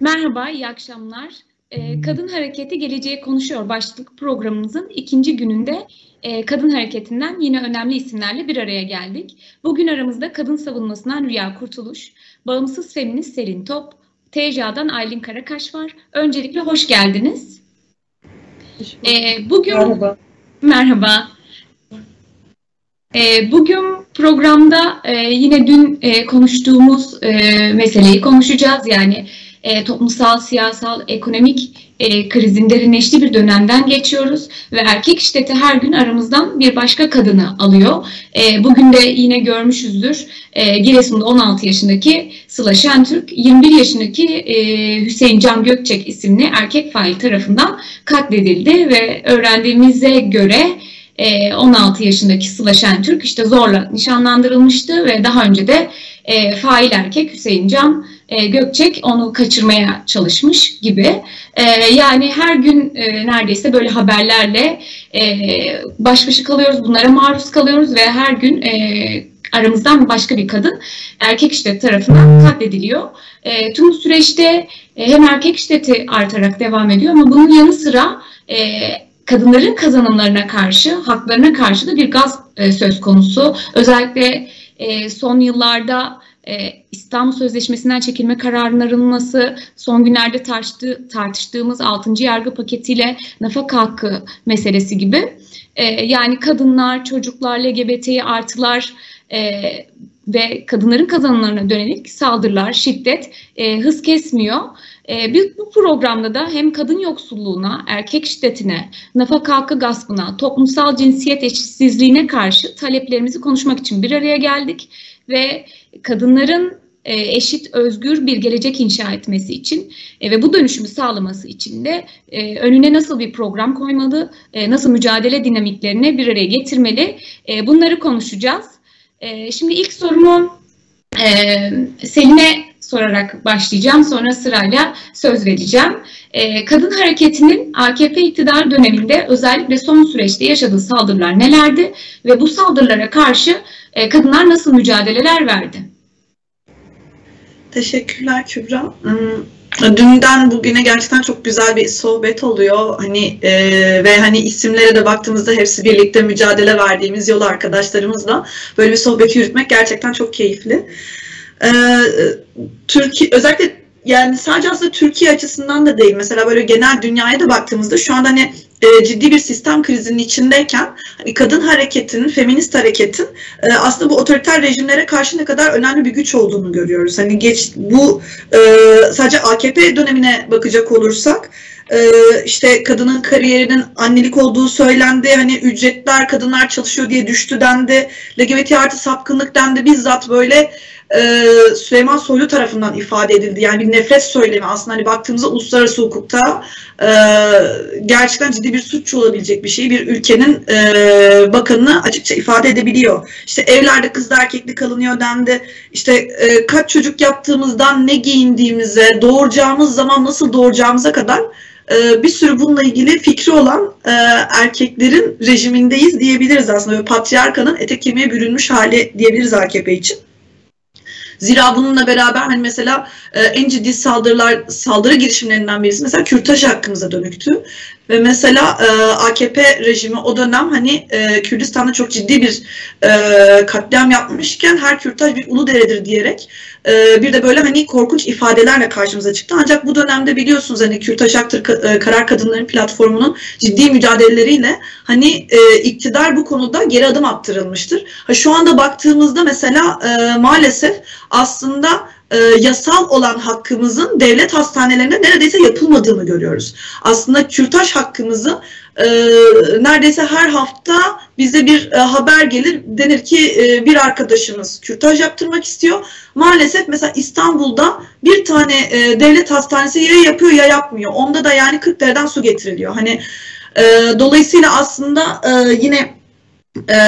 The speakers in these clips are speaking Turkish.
Merhaba, iyi akşamlar. Ee, Kadın Hareketi Geleceği Konuşuyor başlık programımızın ikinci gününde e, kadın hareketinden yine önemli isimlerle bir araya geldik. Bugün aramızda kadın savunmasından Rüya Kurtuluş, bağımsız feminist Selin Top, TCA'dan Aylin Karakaş var. Öncelikle hoş geldiniz. Ee, bugün Merhaba. Merhaba. Ee, bugün programda e, yine dün e, konuştuğumuz meseleyi konuşacağız. Yani e, toplumsal, siyasal, ekonomik e, krizin derinleştiği bir dönemden geçiyoruz ve erkek şiddeti her gün aramızdan bir başka kadını alıyor. E, bugün de yine görmüşüzdür e, Giresun'da 16 yaşındaki Sıla Şentürk, 21 yaşındaki e, Hüseyin Can Gökçek isimli erkek fail tarafından katledildi ve öğrendiğimize göre 16 e, yaşındaki Sıla Şentürk işte zorla nişanlandırılmıştı ve daha önce de e, fail erkek Hüseyin Can e, Gökçek onu kaçırmaya çalışmış gibi. E, yani her gün e, neredeyse böyle haberlerle e, baş başa kalıyoruz, bunlara maruz kalıyoruz ve her gün e, aramızdan başka bir kadın erkek şiddet tarafından katlediliyor. E, tüm süreçte e, hem erkek şiddeti artarak devam ediyor ama bunun yanı sıra e, kadınların kazanımlarına karşı, haklarına karşı da bir gaz e, söz konusu. Özellikle e, son yıllarda e, İstanbul Sözleşmesi'nden çekilme kararının arınması, son günlerde tartıştı, tartıştığımız 6. yargı paketiyle nafaka hakkı meselesi gibi. E, yani kadınlar, çocuklar, LGBT'yi artılar e, ve kadınların kazanımlarına dönelik saldırılar, şiddet hız kesmiyor. Biz bu programda da hem kadın yoksulluğuna, erkek şiddetine, nafaka hakkı gaspına, toplumsal cinsiyet eşitsizliğine karşı taleplerimizi konuşmak için bir araya geldik ve kadınların e, eşit, özgür bir gelecek inşa etmesi için e, ve bu dönüşümü sağlaması için de e, önüne nasıl bir program koymalı, nasıl mücadele dinamiklerini bir araya getirmeli bunları konuşacağız. Şimdi ilk sorumu Selin'e sorarak başlayacağım. Sonra sırayla söz vereceğim. kadın hareketinin AKP iktidar döneminde özellikle son süreçte yaşadığı saldırılar nelerdi ve bu saldırılara karşı kadınlar nasıl mücadeleler verdi? Teşekkürler Kübra. Hmm, dünden bugüne gerçekten çok güzel bir sohbet oluyor. Hani e, ve hani isimlere de baktığımızda hepsi birlikte mücadele verdiğimiz yol arkadaşlarımızla böyle bir sohbet yürütmek gerçekten çok keyifli. E, Türkiye özellikle yani sadece aslında Türkiye açısından da değil. Mesela böyle genel dünyaya da baktığımızda şu anda hani e, ciddi bir sistem krizinin içindeyken hani kadın hareketinin, feminist hareketin e, aslında bu otoriter rejimlere karşı ne kadar önemli bir güç olduğunu görüyoruz. Hani geç bu e, sadece AKP dönemine bakacak olursak e, işte kadının kariyerinin annelik olduğu söylendi. Hani ücretler kadınlar çalışıyor diye düştü dendi. LGBT artı sapkınlık dendi. Bizzat böyle e, Süleyman Soylu tarafından ifade edildi. Yani bir nefret söylemi aslında hani baktığımızda uluslararası hukukta e, gerçekten ciddi bir suç olabilecek bir şey. Bir ülkenin e, bakanını açıkça ifade edebiliyor. İşte evlerde kızlı erkekli kalınıyor dendi. İşte e, kaç çocuk yaptığımızdan ne giyindiğimize, doğuracağımız zaman nasıl doğuracağımıza kadar e, bir sürü bununla ilgili fikri olan e, erkeklerin rejimindeyiz diyebiliriz aslında. Patriarkanın ete kemiğe bürünmüş hali diyebiliriz AKP için. Zira bununla beraber hani mesela e, en ciddi saldırılar saldırı girişimlerinden birisi mesela kürtaj hakkımıza dönüktü. Ve mesela e, AKP rejimi o dönem hani e, Kürdistan'da çok ciddi bir e, katliam yapmışken her kürtaj bir ulu deredir diyerek e, bir de böyle hani korkunç ifadelerle karşımıza çıktı. Ancak bu dönemde biliyorsunuz hani Kürtaj Haktır e, Karar Kadınların platformunun ciddi mücadeleleriyle hani e, iktidar bu konuda geri adım attırılmıştır. Ha, şu anda baktığımızda mesela e, maalesef aslında e, yasal olan hakkımızın devlet hastanelerinde neredeyse yapılmadığını görüyoruz. Aslında kürtaj hakkımızı e, neredeyse her hafta bize bir e, haber gelir. Denir ki e, bir arkadaşımız kürtaj yaptırmak istiyor. Maalesef mesela İstanbul'da bir tane e, devlet hastanesi ya yapıyor ya yapmıyor. Onda da yani 40 dereden su getiriliyor. Hani e, dolayısıyla aslında e, yine e,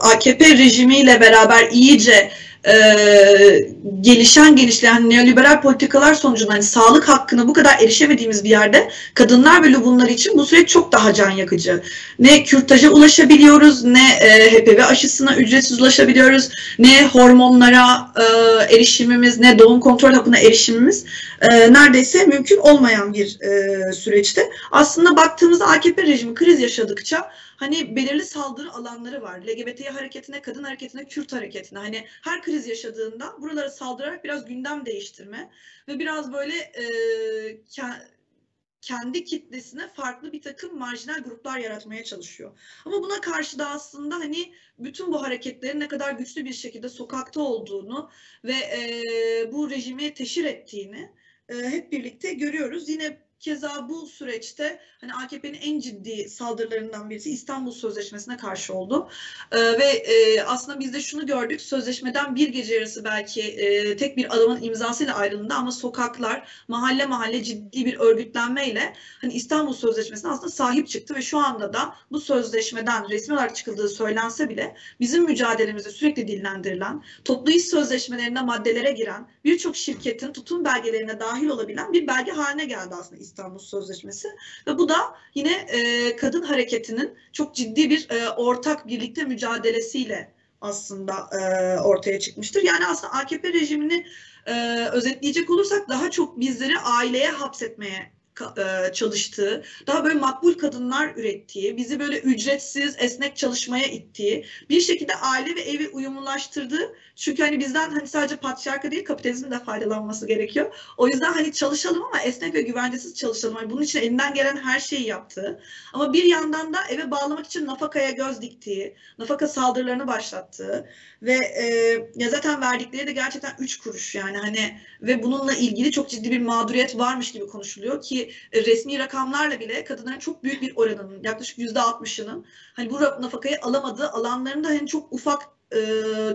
AKP rejimiyle beraber iyice e, gelişen gelişen neoliberal politikalar sonucunda hani sağlık hakkına bu kadar erişemediğimiz bir yerde kadınlar ve lubunlar için bu süreç çok daha can yakıcı. Ne kürtaja ulaşabiliyoruz, ne e, HPV aşısına ücretsiz ulaşabiliyoruz, ne hormonlara e, erişimimiz, ne doğum kontrol hakkına erişimimiz e, neredeyse mümkün olmayan bir e, süreçte. Aslında baktığımızda AKP rejimi kriz yaşadıkça hani belirli saldırı alanları var. LGBT hareketine, kadın hareketine, Kürt hareketine hani her kriz yaşadığında buralara saldırarak biraz gündem değiştirme ve biraz böyle e, kendi kitlesine farklı bir takım marjinal gruplar yaratmaya çalışıyor. Ama buna karşı da aslında hani bütün bu hareketlerin ne kadar güçlü bir şekilde sokakta olduğunu ve e, bu rejimi teşhir ettiğini e, hep birlikte görüyoruz. Yine Keza bu süreçte hani AKP'nin en ciddi saldırılarından birisi İstanbul Sözleşmesi'ne karşı oldu. Ee, ve e, aslında biz de şunu gördük. Sözleşmeden bir gece yarısı belki e, tek bir adamın imzasıyla ayrıldı ama sokaklar mahalle mahalle ciddi bir örgütlenmeyle hani İstanbul Sözleşmesi'ne aslında sahip çıktı ve şu anda da bu sözleşmeden resmi olarak çıkıldığı söylense bile bizim mücadelemizde sürekli dillendirilen, toplu iş sözleşmelerinde maddelere giren birçok şirketin tutum belgelerine dahil olabilen bir belge haline geldi aslında İstanbul Sözleşmesi ve bu da yine e, kadın hareketinin çok ciddi bir e, ortak birlikte mücadelesiyle aslında e, ortaya çıkmıştır. Yani aslında AKP rejimini e, özetleyecek olursak daha çok bizleri aileye hapsetmeye çalıştığı, daha böyle makbul kadınlar ürettiği, bizi böyle ücretsiz, esnek çalışmaya ittiği, bir şekilde aile ve evi uyumlulaştırdığı. Çünkü hani bizden hani sadece patriarka değil kapitalizmin de faydalanması gerekiyor. O yüzden hani çalışalım ama esnek ve güvencesiz çalışalım. Yani bunun için elinden gelen her şeyi yaptığı. Ama bir yandan da eve bağlamak için nafakaya göz diktiği, nafaka saldırılarını başlattığı ve e, ya zaten verdikleri de gerçekten 3 kuruş yani hani ve bununla ilgili çok ciddi bir mağduriyet varmış gibi konuşuluyor ki e, resmi rakamlarla bile kadınların çok büyük bir oranının yaklaşık yüzde altmışının hani bu nafakayı alamadığı alanlarında hani çok ufak e,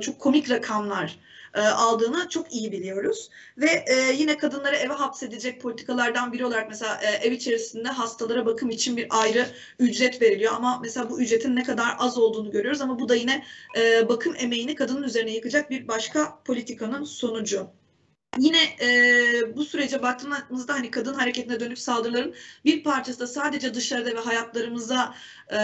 çok komik rakamlar e, aldığını çok iyi biliyoruz. Ve yine kadınları eve hapsedecek politikalardan biri olarak mesela ev içerisinde hastalara bakım için bir ayrı ücret veriliyor. Ama mesela bu ücretin ne kadar az olduğunu görüyoruz ama bu da yine bakım emeğini kadının üzerine yıkacak bir başka politikanın sonucu. Yine e, bu sürece baktığımızda hani kadın hareketine dönük saldırıların bir parçası da sadece dışarıda ve hayatlarımıza e,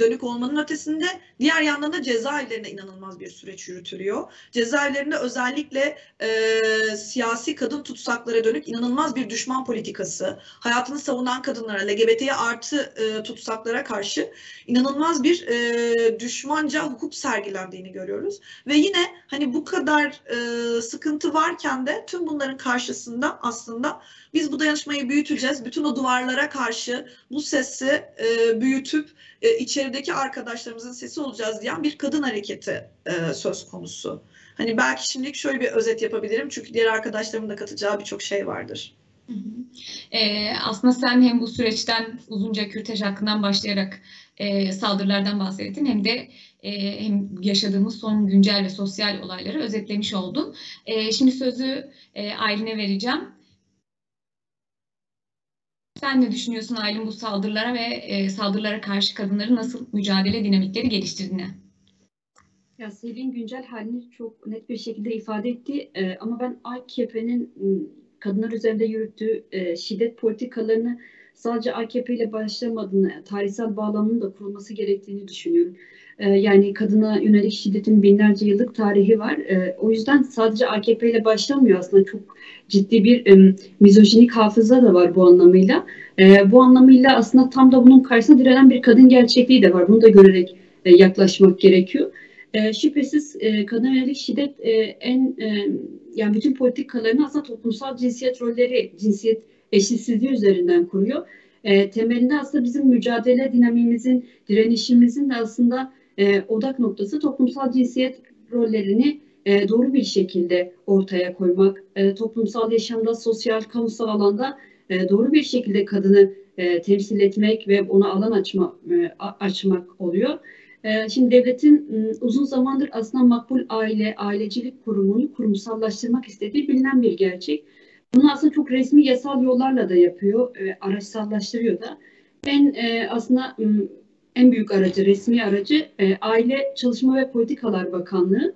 dönük olmanın ötesinde diğer yandan da cezaevlerine inanılmaz bir süreç yürütülüyor. Cezaevlerinde özellikle e, siyasi kadın tutsaklara dönük inanılmaz bir düşman politikası, hayatını savunan kadınlara, LGBT'ye artı e, tutsaklara karşı inanılmaz bir e, düşmanca hukuk sergilendiğini görüyoruz. Ve yine hani bu kadar e, sıkıntı varken de tüm bunların karşısında aslında biz bu dayanışmayı büyüteceğiz. Bütün o duvarlara karşı bu sesi e, büyütüp e, içerideki arkadaşlarımızın sesi olacağız diyen bir kadın hareketi e, söz konusu. Hani belki şimdilik şöyle bir özet yapabilirim. Çünkü diğer arkadaşlarımın da katacağı birçok şey vardır. Hı E, aslında sen hem bu süreçten uzunca kürtaj hakkından başlayarak e, saldırılardan bahsettin hem de e, hem yaşadığımız son güncel ve sosyal olayları özetlemiş oldun. E, şimdi sözü e, Aylin'e vereceğim. Sen ne düşünüyorsun Aylin bu saldırılara ve e, saldırılara karşı kadınların nasıl mücadele dinamikleri geliştirdiğine? Ya Selin güncel halini çok net bir şekilde ifade etti e, ama ben AKP'nin kadınlar üzerinde yürüttüğü e, şiddet politikalarını sadece AKP ile başlamadığını, tarihsel bağlamının da kurulması gerektiğini düşünüyorum. E, yani kadına yönelik şiddetin binlerce yıllık tarihi var. E, o yüzden sadece AKP ile başlamıyor aslında çok ciddi bir e, mizojinik hafıza da var bu anlamıyla. E, bu anlamıyla aslında tam da bunun karşısına direnen bir kadın gerçekliği de var. Bunu da görerek e, yaklaşmak gerekiyor. Şüphesiz e, kadın yönelik şiddet e, en e, yani bütün politikalarını aslında toplumsal cinsiyet rolleri, cinsiyet eşitsizliği üzerinden kuruyor. E, temelinde aslında bizim mücadele dinamimizin, direnişimizin de aslında e, odak noktası toplumsal cinsiyet rollerini e, doğru bir şekilde ortaya koymak, e, toplumsal yaşamda, sosyal, kamusal alanda e, doğru bir şekilde kadını e, temsil etmek ve ona alan açma, e, açmak oluyor. E, şimdi devletin uzun zamandır aslında makbul aile, ailecilik kurumunu kurumsallaştırmak istediği bilinen bir gerçek. Bunu aslında çok resmi yasal yollarla da yapıyor, e, araçsallaştırıyor da. Ben e, aslında en büyük aracı, resmi aracı e, Aile Çalışma ve Politikalar Bakanlığı.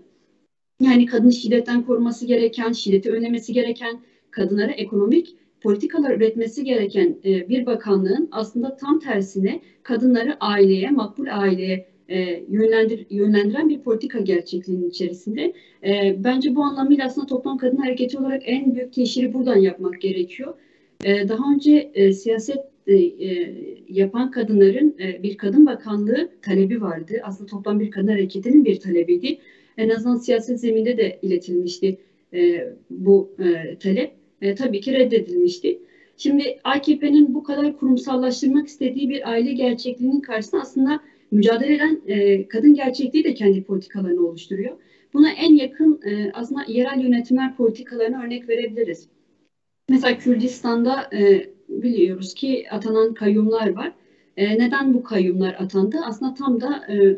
Yani kadın şiddetten koruması gereken, şiddeti önlemesi gereken, kadınlara ekonomik politikalar üretmesi gereken e, bir bakanlığın aslında tam tersine kadınları aileye, makbul aileye e, yönlendir, yönlendiren bir politika gerçekliğinin içerisinde. E, bence bu anlamıyla aslında toplam kadın hareketi olarak en büyük teşhiri buradan yapmak gerekiyor. E, daha önce e, siyaset e, e, yapan kadınların e, bir kadın bakanlığı talebi vardı. Aslında toplam bir kadın hareketinin bir talebiydi. En azından siyaset zeminde de iletilmişti bu talep. Tabii ki reddedilmişti. Şimdi AKP'nin bu kadar kurumsallaştırmak istediği bir aile gerçekliğinin karşısında aslında mücadele eden kadın gerçekliği de kendi politikalarını oluşturuyor. Buna en yakın aslında yerel yönetimler politikalarına örnek verebiliriz. Mesela Kürdistan'da biliyoruz ki atanan kayyumlar var. E, neden bu kayyumlar atandı? Aslında tam da e,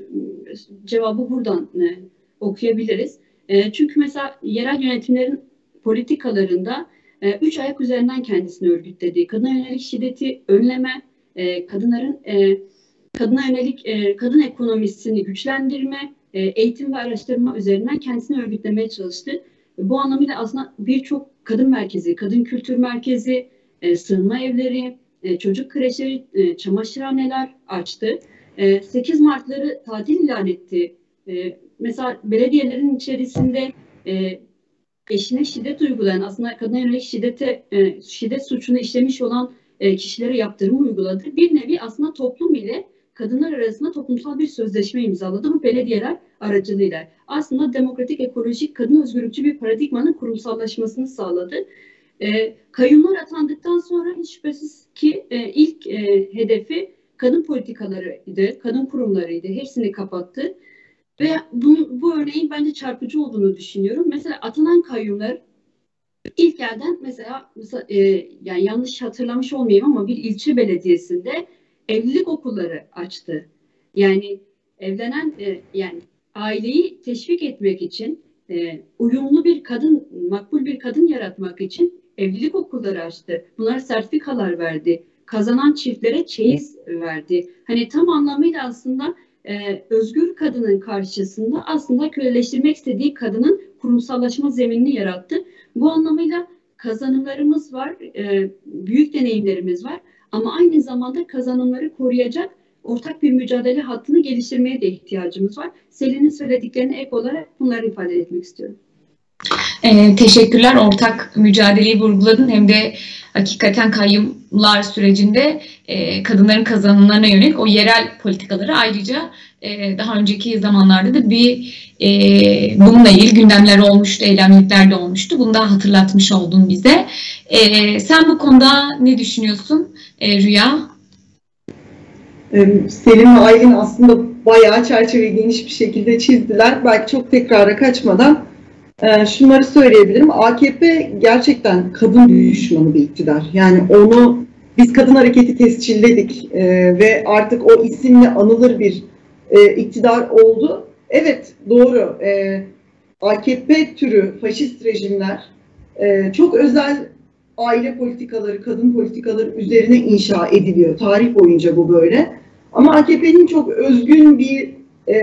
cevabı buradan e, okuyabiliriz. E, çünkü mesela yerel yönetimlerin politikalarında e, üç ayak üzerinden kendisini örgütledi. Kadına yönelik şiddeti önleme, e, kadınların e, kadına yönelik e, kadın ekonomisini güçlendirme, e, eğitim ve araştırma üzerinden kendisini örgütlemeye çalıştı. Bu anlamıyla aslında birçok kadın merkezi, kadın kültür merkezi, e, sığınma evleri, e, çocuk kreşleri, e, çamaşırhaneler açtı. E, 8 Mart'ları tatil ilan etti. E, mesela belediyelerin içerisinde e, eşine şiddet uygulayan, aslında kadına yönelik şiddete, e, şiddet suçunu işlemiş olan e, kişilere yaptırım uyguladı. Bir nevi aslında toplum ile kadınlar arasında toplumsal bir sözleşme imzaladı bu belediyeler aracılığıyla. Aslında demokratik, ekolojik, kadın özgürlükçü bir paradigmanın kurumsallaşmasını sağladı. E, kayyumlar atandıktan sonra hiç şüphesiz ki e, ilk e, hedefi kadın politikalarıydı, kadın kurumlarıydı. Hepsini kapattı. Ve bu, bu örneğin bence çarpıcı olduğunu düşünüyorum. Mesela atanan kayyumlar ilk elden mesela, mesela e, yani yanlış hatırlamış olmayayım ama bir ilçe belediyesinde evlilik okulları açtı. Yani evlenen e, yani aileyi teşvik etmek için e, uyumlu bir kadın, makbul bir kadın yaratmak için evlilik okulları açtı. Bunlar sertifikalar verdi. Kazanan çiftlere çeyiz verdi. Hani tam anlamıyla aslında e, özgür kadının karşısında aslında köleleştirmek istediği kadının kurumsallaşma zeminini yarattı. Bu anlamıyla kazanımlarımız var, e, büyük deneyimlerimiz var ama aynı zamanda kazanımları koruyacak ortak bir mücadele hattını geliştirmeye de ihtiyacımız var. Selin'in söylediklerine ek olarak bunları ifade etmek istiyorum. Ee, teşekkürler. Ortak mücadeleyi vurguladın. Hem de hakikaten kayyumlar sürecinde e, kadınların kazanımlarına yönelik o yerel politikaları ayrıca e, daha önceki zamanlarda da bir e, bununla ilgili gündemler olmuştu, eylemlikler de olmuştu. Bunu da hatırlatmış oldun bize. E, sen bu konuda ne düşünüyorsun e, Rüya? Selim ve Aylin aslında bayağı çerçeveyi geniş bir şekilde çizdiler. Belki çok tekrara kaçmadan e, şunları söyleyebilirim. AKP gerçekten kadın düşmanı bir iktidar. Yani onu biz kadın hareketi tescilledik e, ve artık o isimle anılır bir e, iktidar oldu. Evet doğru. E, AKP türü faşist rejimler e, çok özel aile politikaları, kadın politikaları üzerine inşa ediliyor. Tarih boyunca bu böyle. Ama AKP'nin çok özgün bir e,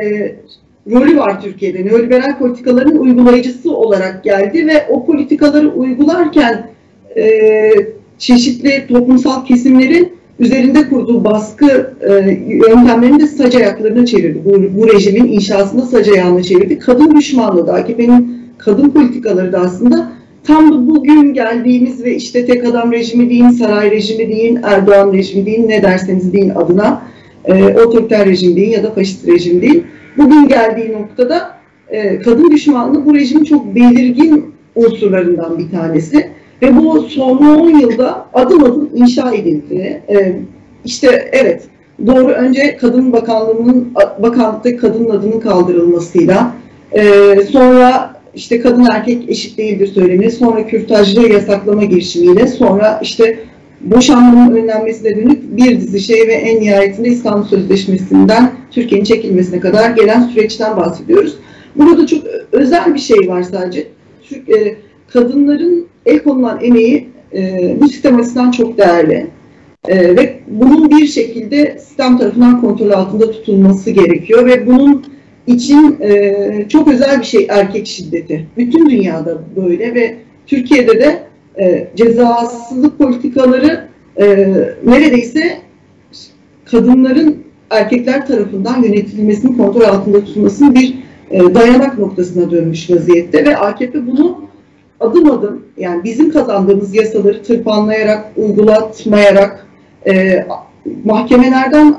rolü var Türkiye'de. Neoliberal politikaların uygulayıcısı olarak geldi ve o politikaları uygularken e, çeşitli toplumsal kesimlerin üzerinde kurduğu baskı e, yöntemlerini de sac ayaklarına çevirdi. Bu, bu rejimin inşasında sac ayağına çevirdi. Kadın düşmanlığı da AKP'nin kadın politikaları da aslında tam da bugün geldiğimiz ve işte tek adam rejimi deyin, saray rejimi deyin, Erdoğan rejimi deyin, ne derseniz deyin adına e, otoriter rejim deyin ya da faşist rejim deyin. Bugün geldiği noktada e, kadın düşmanlığı bu rejimin çok belirgin unsurlarından bir tanesi. Ve bu son 10 yılda adım adım inşa edildi. E, işte evet doğru önce Kadın Bakanlığı'nın bakanlıkta kadının adının kaldırılmasıyla e, sonra işte kadın erkek eşit değildir söylemi, sonra kürtajlı yasaklama girişimiyle, sonra işte boşanmanın önlenmesine dönük bir dizi şey ve en nihayetinde İstanbul Sözleşmesi'nden Türkiye'nin çekilmesine kadar gelen süreçten bahsediyoruz. Burada çok özel bir şey var sadece. Çünkü kadınların el konulan emeği e, bu sistem açısından çok değerli. E, ve bunun bir şekilde sistem tarafından kontrol altında tutulması gerekiyor ve bunun için e, çok özel bir şey erkek şiddeti. Bütün dünyada böyle ve Türkiye'de de e, cezasızlık politikaları e, neredeyse kadınların erkekler tarafından yönetilmesinin kontrol altında tutulmasının bir e, dayanak noktasına dönmüş vaziyette ve AKP bunu adım adım yani bizim kazandığımız yasaları tırpanlayarak, uygulatmayarak, e, mahkemelerden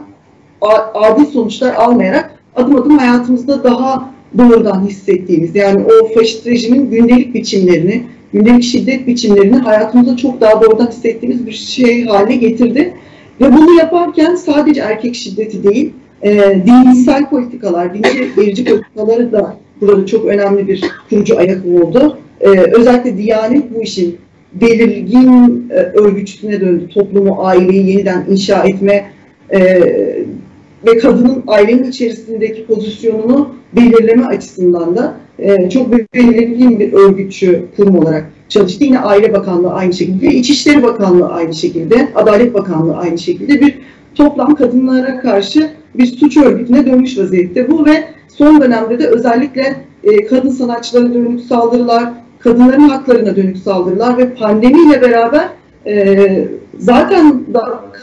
adil sonuçlar almayarak adım adım hayatımızda daha doğrudan hissettiğimiz yani o faşist rejimin gündelik biçimlerini, gündelik şiddet biçimlerini hayatımızda çok daha doğrudan hissettiğimiz bir şey haline getirdi. Ve bunu yaparken sadece erkek şiddeti değil, e, dinsel politikalar, dinci gerici politikaları da burada çok önemli bir kurucu ayak oldu. E, özellikle Diyanet bu işin belirgin e, örgütüne döndü. Toplumu, aileyi yeniden inşa etme e, ve kadının ailenin içerisindeki pozisyonunu belirleme açısından da e, çok belirgin bir örgütçü kurum olarak çalıştı. Yine Aile Bakanlığı aynı şekilde, İçişleri Bakanlığı aynı şekilde, Adalet Bakanlığı aynı şekilde bir toplam kadınlara karşı bir suç örgütüne dönmüş vaziyette bu ve son dönemde de özellikle e, kadın sanatçılara dönük saldırılar, kadınların haklarına dönük saldırılar ve pandemiyle beraber e, zaten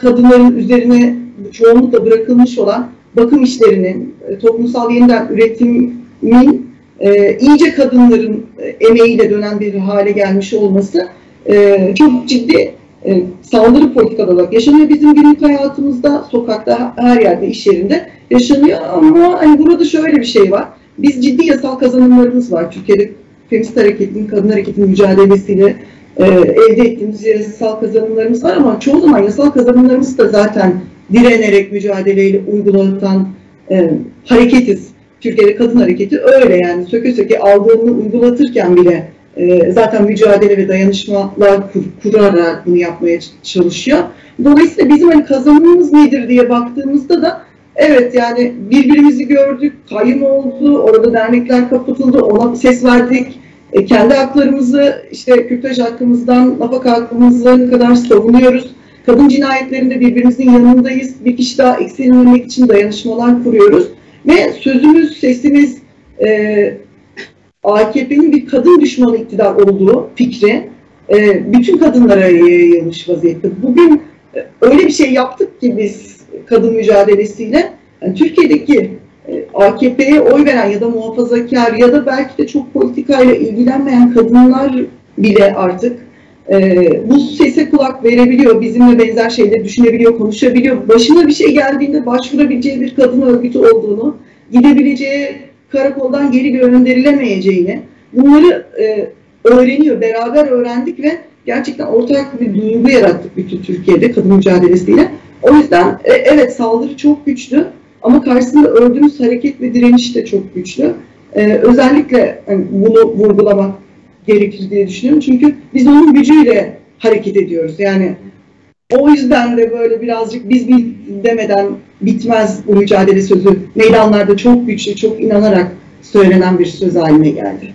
kadınların üzerine çoğunlukla bırakılmış olan bakım işlerinin, e, toplumsal yeniden üretimin e, iyice kadınların emeğiyle dönen bir hale gelmiş olması e, çok ciddi e, saldırı politikalar olarak yaşanıyor. Bizim günlük hayatımızda, sokakta, her yerde, iş yerinde yaşanıyor ama hani burada şöyle bir şey var. Biz ciddi yasal kazanımlarımız var. Türkiye'de feminist hareketin, kadın hareketinin mücadelesiyle e, elde ettiğimiz yasal kazanımlarımız var ama çoğu zaman yasal kazanımlarımız da zaten direnerek mücadeleyle uygulatan e, hareketiz. Türkiye'de kadın hareketi öyle yani söke söke aldığını uygulatırken bile e, zaten mücadele ve dayanışmalar kur, kurarak bunu yapmaya çalışıyor. Dolayısıyla bizim hani kazanımımız nedir diye baktığımızda da evet yani birbirimizi gördük, kayyum oldu, orada dernekler kapatıldı, ona ses verdik. E, kendi haklarımızı işte kürtaj hakkımızdan nafaka hakkımıza kadar savunuyoruz. Kadın cinayetlerinde birbirimizin yanındayız. Bir kişi daha eksilmemek için dayanışmalar kuruyoruz. Ve sözümüz, sesimiz e, AKP'nin bir kadın düşmanı iktidar olduğu fikri e, bütün kadınlara yayılmış vaziyette. Bugün e, öyle bir şey yaptık ki biz kadın mücadelesiyle yani Türkiye'deki e, AKP'ye oy veren ya da muhafazakar ya da belki de çok politikayla ilgilenmeyen kadınlar bile artık bu sese kulak verebiliyor, bizimle benzer şeyleri düşünebiliyor, konuşabiliyor. Başına bir şey geldiğinde başvurabileceği bir kadın örgütü olduğunu, gidebileceği karakoldan geri gönderilemeyeceğini bunları e, öğreniyor. Beraber öğrendik ve gerçekten ortak bir duygu yarattık bütün Türkiye'de kadın mücadelesiyle. O yüzden e, evet saldırı çok güçlü ama karşısında ördüğümüz hareket ve direniş de çok güçlü. E, özellikle hani, bunu vurgulamak gerekir diye düşünüyorum. Çünkü biz onun gücüyle hareket ediyoruz. Yani o yüzden de böyle birazcık biz bir demeden bitmez bu mücadele sözü meydanlarda çok güçlü, çok inanarak söylenen bir söz haline geldi.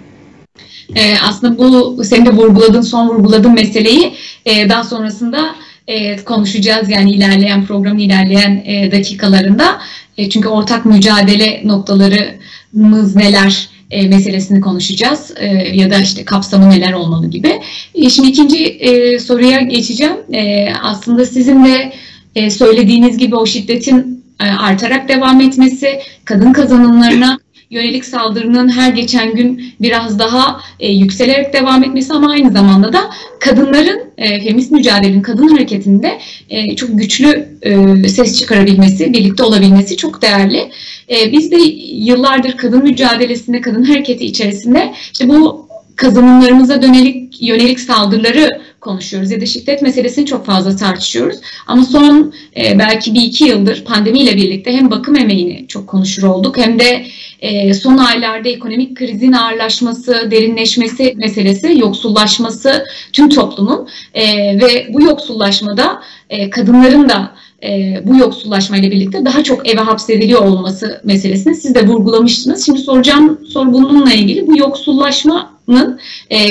Ee, aslında bu senin de vurguladığın, son vurguladığın meseleyi e, daha sonrasında e, konuşacağız yani ilerleyen programın ilerleyen e, dakikalarında. E, çünkü ortak mücadele noktalarımız neler e, meselesini konuşacağız e, ya da işte kapsamı neler olmalı gibi. E, şimdi ikinci e, soruya geçeceğim. E, aslında sizin de e, söylediğiniz gibi o şiddetin e, artarak devam etmesi, kadın kazanımlarına yönelik saldırının her geçen gün biraz daha e, yükselerek devam etmesi ama aynı zamanda da kadınların e, feminist mücadelenin kadın hareketinde e, çok güçlü e, ses çıkarabilmesi, birlikte olabilmesi çok değerli. E, biz de yıllardır kadın mücadelesinde, kadın hareketi içerisinde işte bu kazanımlarımıza dönelik yönelik saldırıları konuşuyoruz ya da şiddet meselesini çok fazla tartışıyoruz. Ama son e, belki bir iki yıldır pandemiyle birlikte hem bakım emeğini çok konuşur olduk hem de e, son aylarda ekonomik krizin ağırlaşması, derinleşmesi meselesi, yoksullaşması tüm toplumun e, ve bu yoksullaşmada e, kadınların da e, bu yoksullaşmayla birlikte daha çok eve hapsediliyor olması meselesini siz de vurgulamıştınız. Şimdi soracağım soru bununla ilgili. Bu yoksullaşmanın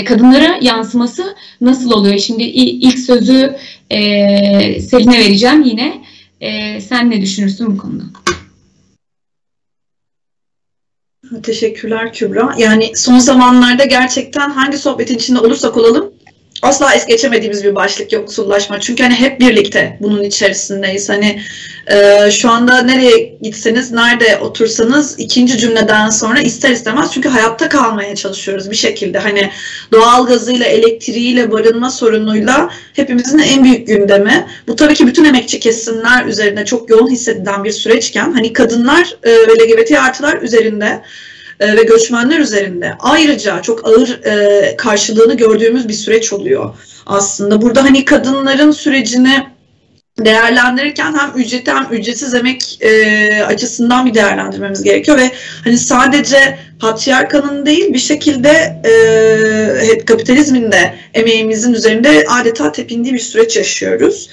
kadınlara yansıması nasıl oluyor? Şimdi ilk sözü e, Selin'e vereceğim yine. E, sen ne düşünürsün bu konuda? Teşekkürler Kübra. Yani son zamanlarda gerçekten hangi sohbetin içinde olursak olalım asla es geçemediğimiz bir başlık yoksullaşma. Çünkü hani hep birlikte bunun içerisindeyiz. Hani e, şu anda nereye gitseniz, nerede otursanız ikinci cümleden sonra ister istemez çünkü hayatta kalmaya çalışıyoruz bir şekilde. Hani doğal gazıyla, elektriğiyle, barınma sorunuyla hepimizin en büyük gündemi. Bu tabii ki bütün emekçi kesimler üzerinde çok yoğun hissedilen bir süreçken hani kadınlar ve LGBT artılar üzerinde e, ve göçmenler üzerinde ayrıca çok ağır e, karşılığını gördüğümüz bir süreç oluyor aslında. Burada hani kadınların sürecini değerlendirirken hem ücreti hem ücretsiz emek e, açısından bir değerlendirmemiz gerekiyor ve hani sadece patriarkanın değil bir şekilde e, kapitalizmin de emeğimizin üzerinde adeta tepindiği bir süreç yaşıyoruz.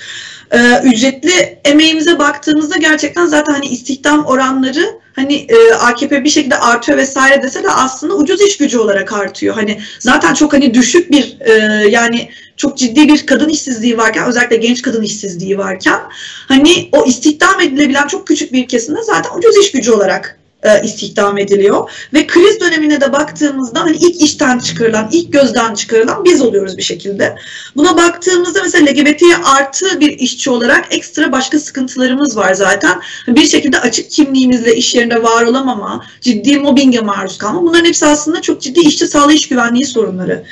E, ücretli emeğimize baktığımızda gerçekten zaten hani istihdam oranları hani e, AKP bir şekilde artıyor vesaire dese de aslında ucuz iş gücü olarak artıyor. Hani zaten çok hani düşük bir e, yani çok ciddi bir kadın işsizliği varken özellikle genç kadın işsizliği varken hani o istihdam edilebilen çok küçük bir kesimde zaten ucuz iş gücü olarak e, istihdam ediliyor. Ve kriz dönemine de baktığımızda hani ilk işten çıkarılan, ilk gözden çıkarılan biz oluyoruz bir şekilde. Buna baktığımızda mesela LGBT'ye artı bir işçi olarak ekstra başka sıkıntılarımız var zaten. Bir şekilde açık kimliğimizle iş yerinde var olamama, ciddi mobbinge maruz kalma. Bunların hepsi aslında çok ciddi işçi sağlığı iş güvenliği sorunları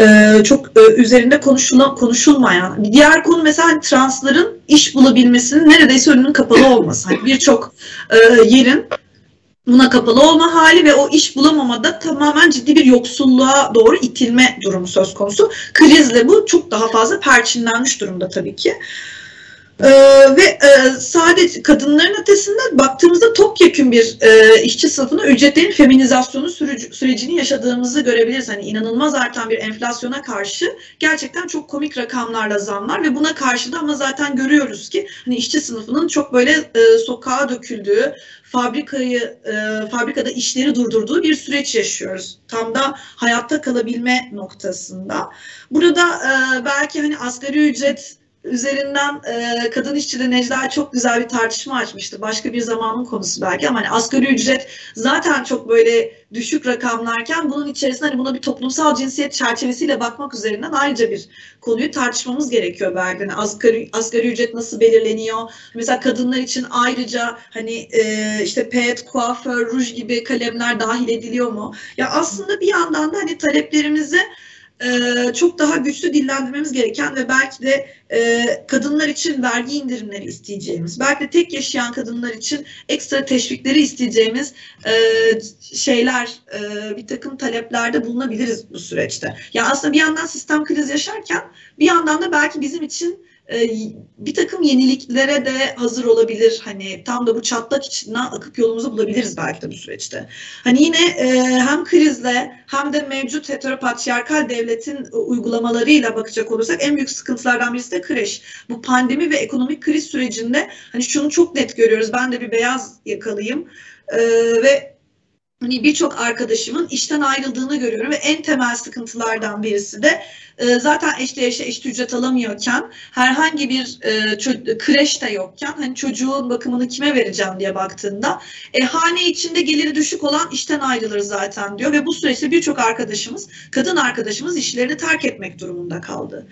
ee, çok e, üzerinde konuşula, konuşulmayan. Bir diğer konu mesela hani transların iş bulabilmesinin neredeyse önünün kapalı olması. Hani Birçok e, yerin buna kapalı olma hali ve o iş bulamamada tamamen ciddi bir yoksulluğa doğru itilme durumu söz konusu. Krizle bu çok daha fazla perçinlenmiş durumda tabii ki. Ee, ve e, sadece kadınların ötesinde baktığımızda topyekun bir e, işçi sınıfının ücretlerin feminizasyonu süreci, sürecini yaşadığımızı görebiliriz. Hani inanılmaz artan bir enflasyona karşı gerçekten çok komik rakamlarla zamlar ve buna karşı da ama zaten görüyoruz ki hani işçi sınıfının çok böyle e, sokağa döküldüğü, fabrikayı e, fabrikada işleri durdurduğu bir süreç yaşıyoruz. Tam da hayatta kalabilme noktasında. Burada e, belki hani asgari ücret üzerinden e, kadın işçide Necla çok güzel bir tartışma açmıştı. Başka bir zamanın konusu belki ama hani asgari ücret zaten çok böyle düşük rakamlarken bunun içerisinde hani buna bir toplumsal cinsiyet çerçevesiyle bakmak üzerinden ayrıca bir konuyu tartışmamız gerekiyor belki. Yani asgari, asgari ücret nasıl belirleniyor? Mesela kadınlar için ayrıca hani e, işte pet, kuaför, ruj gibi kalemler dahil ediliyor mu? Ya aslında bir yandan da hani taleplerimizi e, çok daha güçlü dillendirmemiz gereken ve belki de e, kadınlar için vergi indirimleri isteyeceğimiz, belki de tek yaşayan kadınlar için ekstra teşvikleri isteyeceğimiz e, şeyler, e, bir takım taleplerde bulunabiliriz bu süreçte. Yani aslında bir yandan sistem kriz yaşarken bir yandan da belki bizim için bir takım yeniliklere de hazır olabilir. Hani tam da bu çatlak içinden akıp yolumuzu bulabiliriz belki de bu süreçte. Hani yine e, hem krizle hem de mevcut heteropatriarkal devletin uygulamalarıyla bakacak olursak en büyük sıkıntılardan birisi de kreş. Bu pandemi ve ekonomik kriz sürecinde hani şunu çok net görüyoruz. Ben de bir beyaz yakalıyım. Ee, ve hani birçok arkadaşımın işten ayrıldığını görüyorum ve en temel sıkıntılardan birisi de e, zaten eşte yaşa eşit ücret alamıyorken herhangi bir e, kreş de yokken hani çocuğun bakımını kime vereceğim diye baktığında e, hane içinde geliri düşük olan işten ayrılır zaten diyor ve bu süreçte birçok arkadaşımız kadın arkadaşımız işlerini terk etmek durumunda kaldı.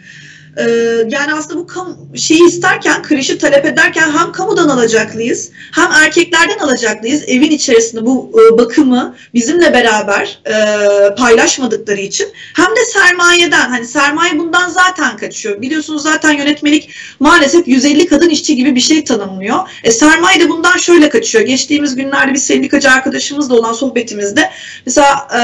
Ee, yani aslında bu kam şeyi isterken, kreşi talep ederken hem kamudan alacaklıyız, hem erkeklerden alacaklıyız. Evin içerisinde bu e, bakımı bizimle beraber e, paylaşmadıkları için. Hem de sermayeden, hani sermaye bundan zaten kaçıyor. Biliyorsunuz zaten yönetmelik maalesef 150 kadın işçi gibi bir şey tanımlıyor. E, sermaye de bundan şöyle kaçıyor. Geçtiğimiz günlerde bir sendikacı arkadaşımızla olan sohbetimizde mesela e,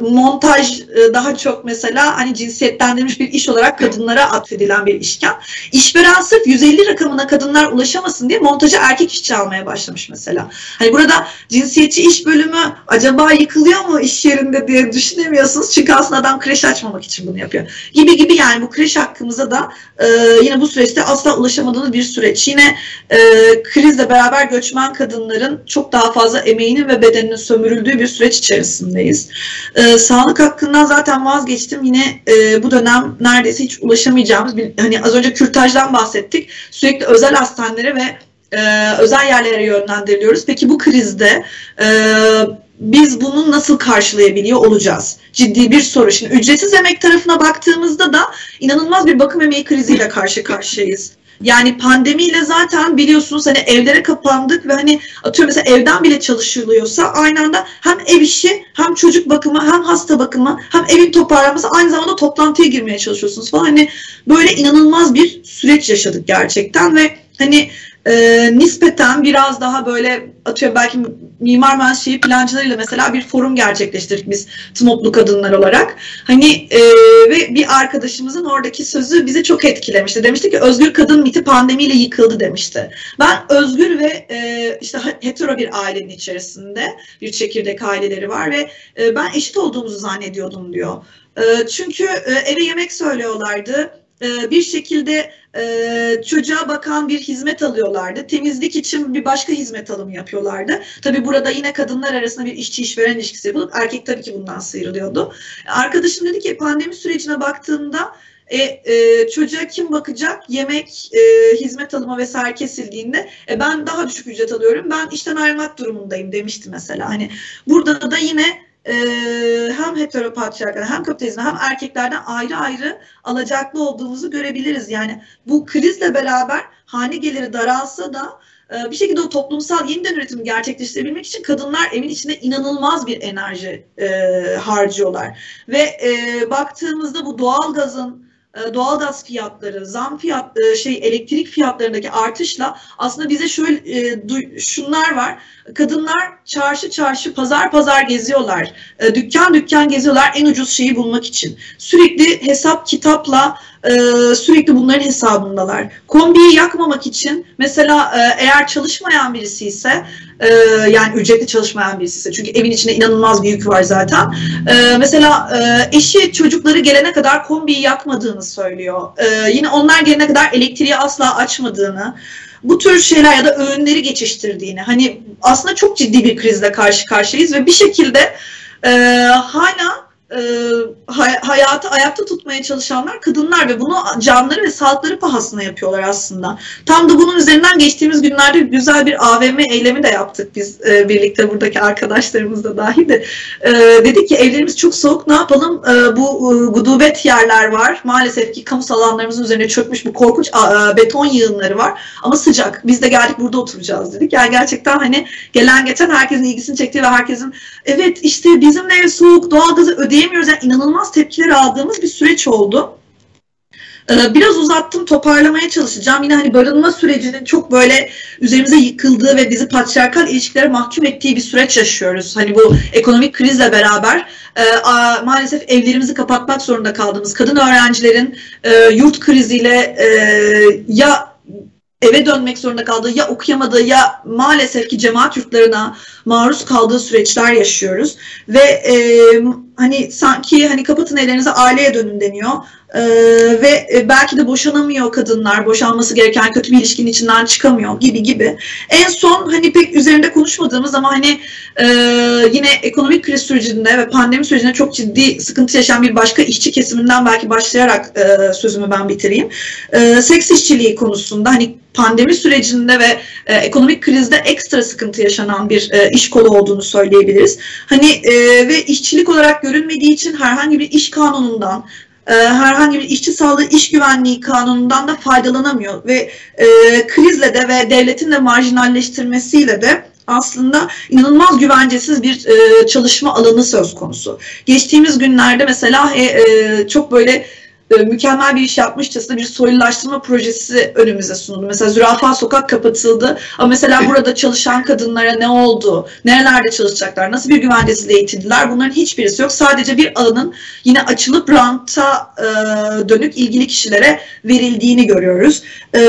montaj e, daha çok mesela hani cinsiyetlendirilmiş bir iş olarak kadınlara atfedilen bir işken. İşveren sırf 150 rakamına kadınlar ulaşamasın diye montaja erkek işçi almaya başlamış mesela. Hani burada cinsiyetçi iş bölümü acaba yıkılıyor mu iş yerinde diye düşünemiyorsunuz. Çünkü aslında adam kreş açmamak için bunu yapıyor. Gibi gibi yani bu kreş hakkımıza da e, yine bu süreçte asla ulaşamadığınız bir süreç. Yine e, krizle beraber göçmen kadınların çok daha fazla emeğinin ve bedeninin sömürüldüğü bir süreç içerisindeyiz. E, e, sağlık hakkından zaten vazgeçtim. Yine e, bu dönem neredeyse hiç ulaşamayacağımız bir, hani az önce kürtajdan bahsettik. Sürekli özel hastanelere ve e, özel yerlere yönlendiriliyoruz. Peki bu krizde e, biz bunu nasıl karşılayabiliyor olacağız? Ciddi bir soru. Şimdi ücretsiz emek tarafına baktığımızda da inanılmaz bir bakım emeği kriziyle karşı karşıyayız. Yani pandemiyle zaten biliyorsunuz hani evlere kapandık ve hani atıyorum mesela evden bile çalışılıyorsa aynı anda hem ev işi hem çocuk bakımı hem hasta bakımı hem evin toparlanması aynı zamanda toplantıya girmeye çalışıyorsunuz falan. Hani böyle inanılmaz bir süreç yaşadık gerçekten ve hani e, nispeten biraz daha böyle atıyorum belki mimar mühendisliği plancılarıyla mesela bir forum gerçekleştirdik biz TMOP'lu kadınlar olarak. Hani e, ve bir arkadaşımızın oradaki sözü bizi çok etkilemişti. Demişti ki özgür kadın miti pandemiyle yıkıldı demişti. Ben özgür ve e, işte hetero bir ailenin içerisinde bir çekirdek aileleri var ve e, ben eşit olduğumuzu zannediyordum diyor. E, çünkü e, eve yemek söylüyorlardı e, bir şekilde e, çocuğa bakan bir hizmet alıyorlardı. Temizlik için bir başka hizmet alımı yapıyorlardı. Tabii burada yine kadınlar arasında bir işçi işveren ilişkisi yapılıp erkek tabii ki bundan sıyrılıyordu. Arkadaşım dedi ki pandemi sürecine baktığında e, e, çocuğa kim bakacak? Yemek, e, hizmet alımı vesaire kesildiğinde e, ben daha düşük ücret alıyorum. Ben işten ayrılmak durumundayım demişti mesela. Hani burada da yine e, hem heteropatriarkal hem kapitalizm hem erkeklerden ayrı ayrı alacaklı olduğumuzu görebiliriz. Yani bu krizle beraber hane geliri daralsa da e, bir şekilde o toplumsal yeniden üretimi gerçekleştirebilmek için kadınlar evin içinde inanılmaz bir enerji e, harcıyorlar. Ve e, baktığımızda bu doğal gazın doğalgaz fiyatları, zam fiyat, e, şey elektrik fiyatlarındaki artışla aslında bize şöyle e, şunlar var. Kadınlar çarşı çarşı, pazar pazar geziyorlar. Dükkan dükkan geziyorlar en ucuz şeyi bulmak için. Sürekli hesap kitapla sürekli bunların hesabındalar. Kombiyi yakmamak için mesela eğer çalışmayan birisi ise e, yani ücretli çalışmayan birisi çünkü evin içinde inanılmaz bir yük var zaten. E, mesela e, eşi çocukları gelene kadar kombiyi yakmadığını söylüyor. E, yine onlar gelene kadar elektriği asla açmadığını bu tür şeyler ya da öğünleri geçiştirdiğini hani aslında çok ciddi bir krizle karşı karşıyayız ve bir şekilde e, hala e, hayatı ayakta tutmaya çalışanlar kadınlar ve bunu canları ve sağlıkları pahasına yapıyorlar aslında. Tam da bunun üzerinden geçtiğimiz günlerde güzel bir AVM eylemi de yaptık biz e, birlikte buradaki arkadaşlarımızla dahi de. E, dedik ki evlerimiz çok soğuk ne yapalım e, bu e, gudubet yerler var. Maalesef ki kamu alanlarımızın üzerine çökmüş bu korkunç e, beton yığınları var ama sıcak. Biz de geldik burada oturacağız dedik. Yani gerçekten hani gelen geçen herkesin ilgisini çektiği ve herkesin evet işte bizim ev soğuk doğalgazı ödeyelim diyemiyoruz. Yani inanılmaz tepkiler aldığımız bir süreç oldu. Ee, biraz uzattım, toparlamaya çalışacağım. Yine hani barınma sürecinin çok böyle üzerimize yıkıldığı ve bizi patriarkal ilişkilere mahkum ettiği bir süreç yaşıyoruz. Hani bu ekonomik krizle beraber e, maalesef evlerimizi kapatmak zorunda kaldığımız kadın öğrencilerin e, yurt kriziyle e, ya eve dönmek zorunda kaldığı ya okuyamadığı ya maalesef ki cemaat yurtlarına maruz kaldığı süreçler yaşıyoruz. Ve e, hani sanki hani kapatın ellerinizi aileye dönün deniyor ee, ve e, belki de boşanamıyor kadınlar, boşanması gereken kötü bir ilişkinin içinden çıkamıyor gibi gibi. En son hani pek üzerinde konuşmadığımız ama hani e, yine ekonomik kriz sürecinde ve pandemi sürecinde çok ciddi sıkıntı yaşayan bir başka işçi kesiminden belki başlayarak e, sözümü ben bitireyim. E, seks işçiliği konusunda hani pandemi sürecinde ve e, ekonomik krizde ekstra sıkıntı yaşanan bir e, iş kolu olduğunu söyleyebiliriz. Hani e, ve işçilik olarak görünmediği için herhangi bir iş kanunundan e, herhangi bir işçi sağlığı iş güvenliği kanunundan da faydalanamıyor ve e, krizle de ve devletin de marjinalleştirmesiyle de aslında inanılmaz güvencesiz bir e, çalışma alanı söz konusu. Geçtiğimiz günlerde mesela e, e, çok böyle e, mükemmel bir iş yapmışçasına bir soylulaştırma projesi önümüze sunuldu. Mesela Zürafa Sokak kapatıldı ama mesela burada çalışan kadınlara ne oldu, nerelerde çalışacaklar, nasıl bir güvencesiz eğitildiler bunların hiçbirisi yok. Sadece bir alanın yine açılıp ranta e, dönük ilgili kişilere verildiğini görüyoruz. E,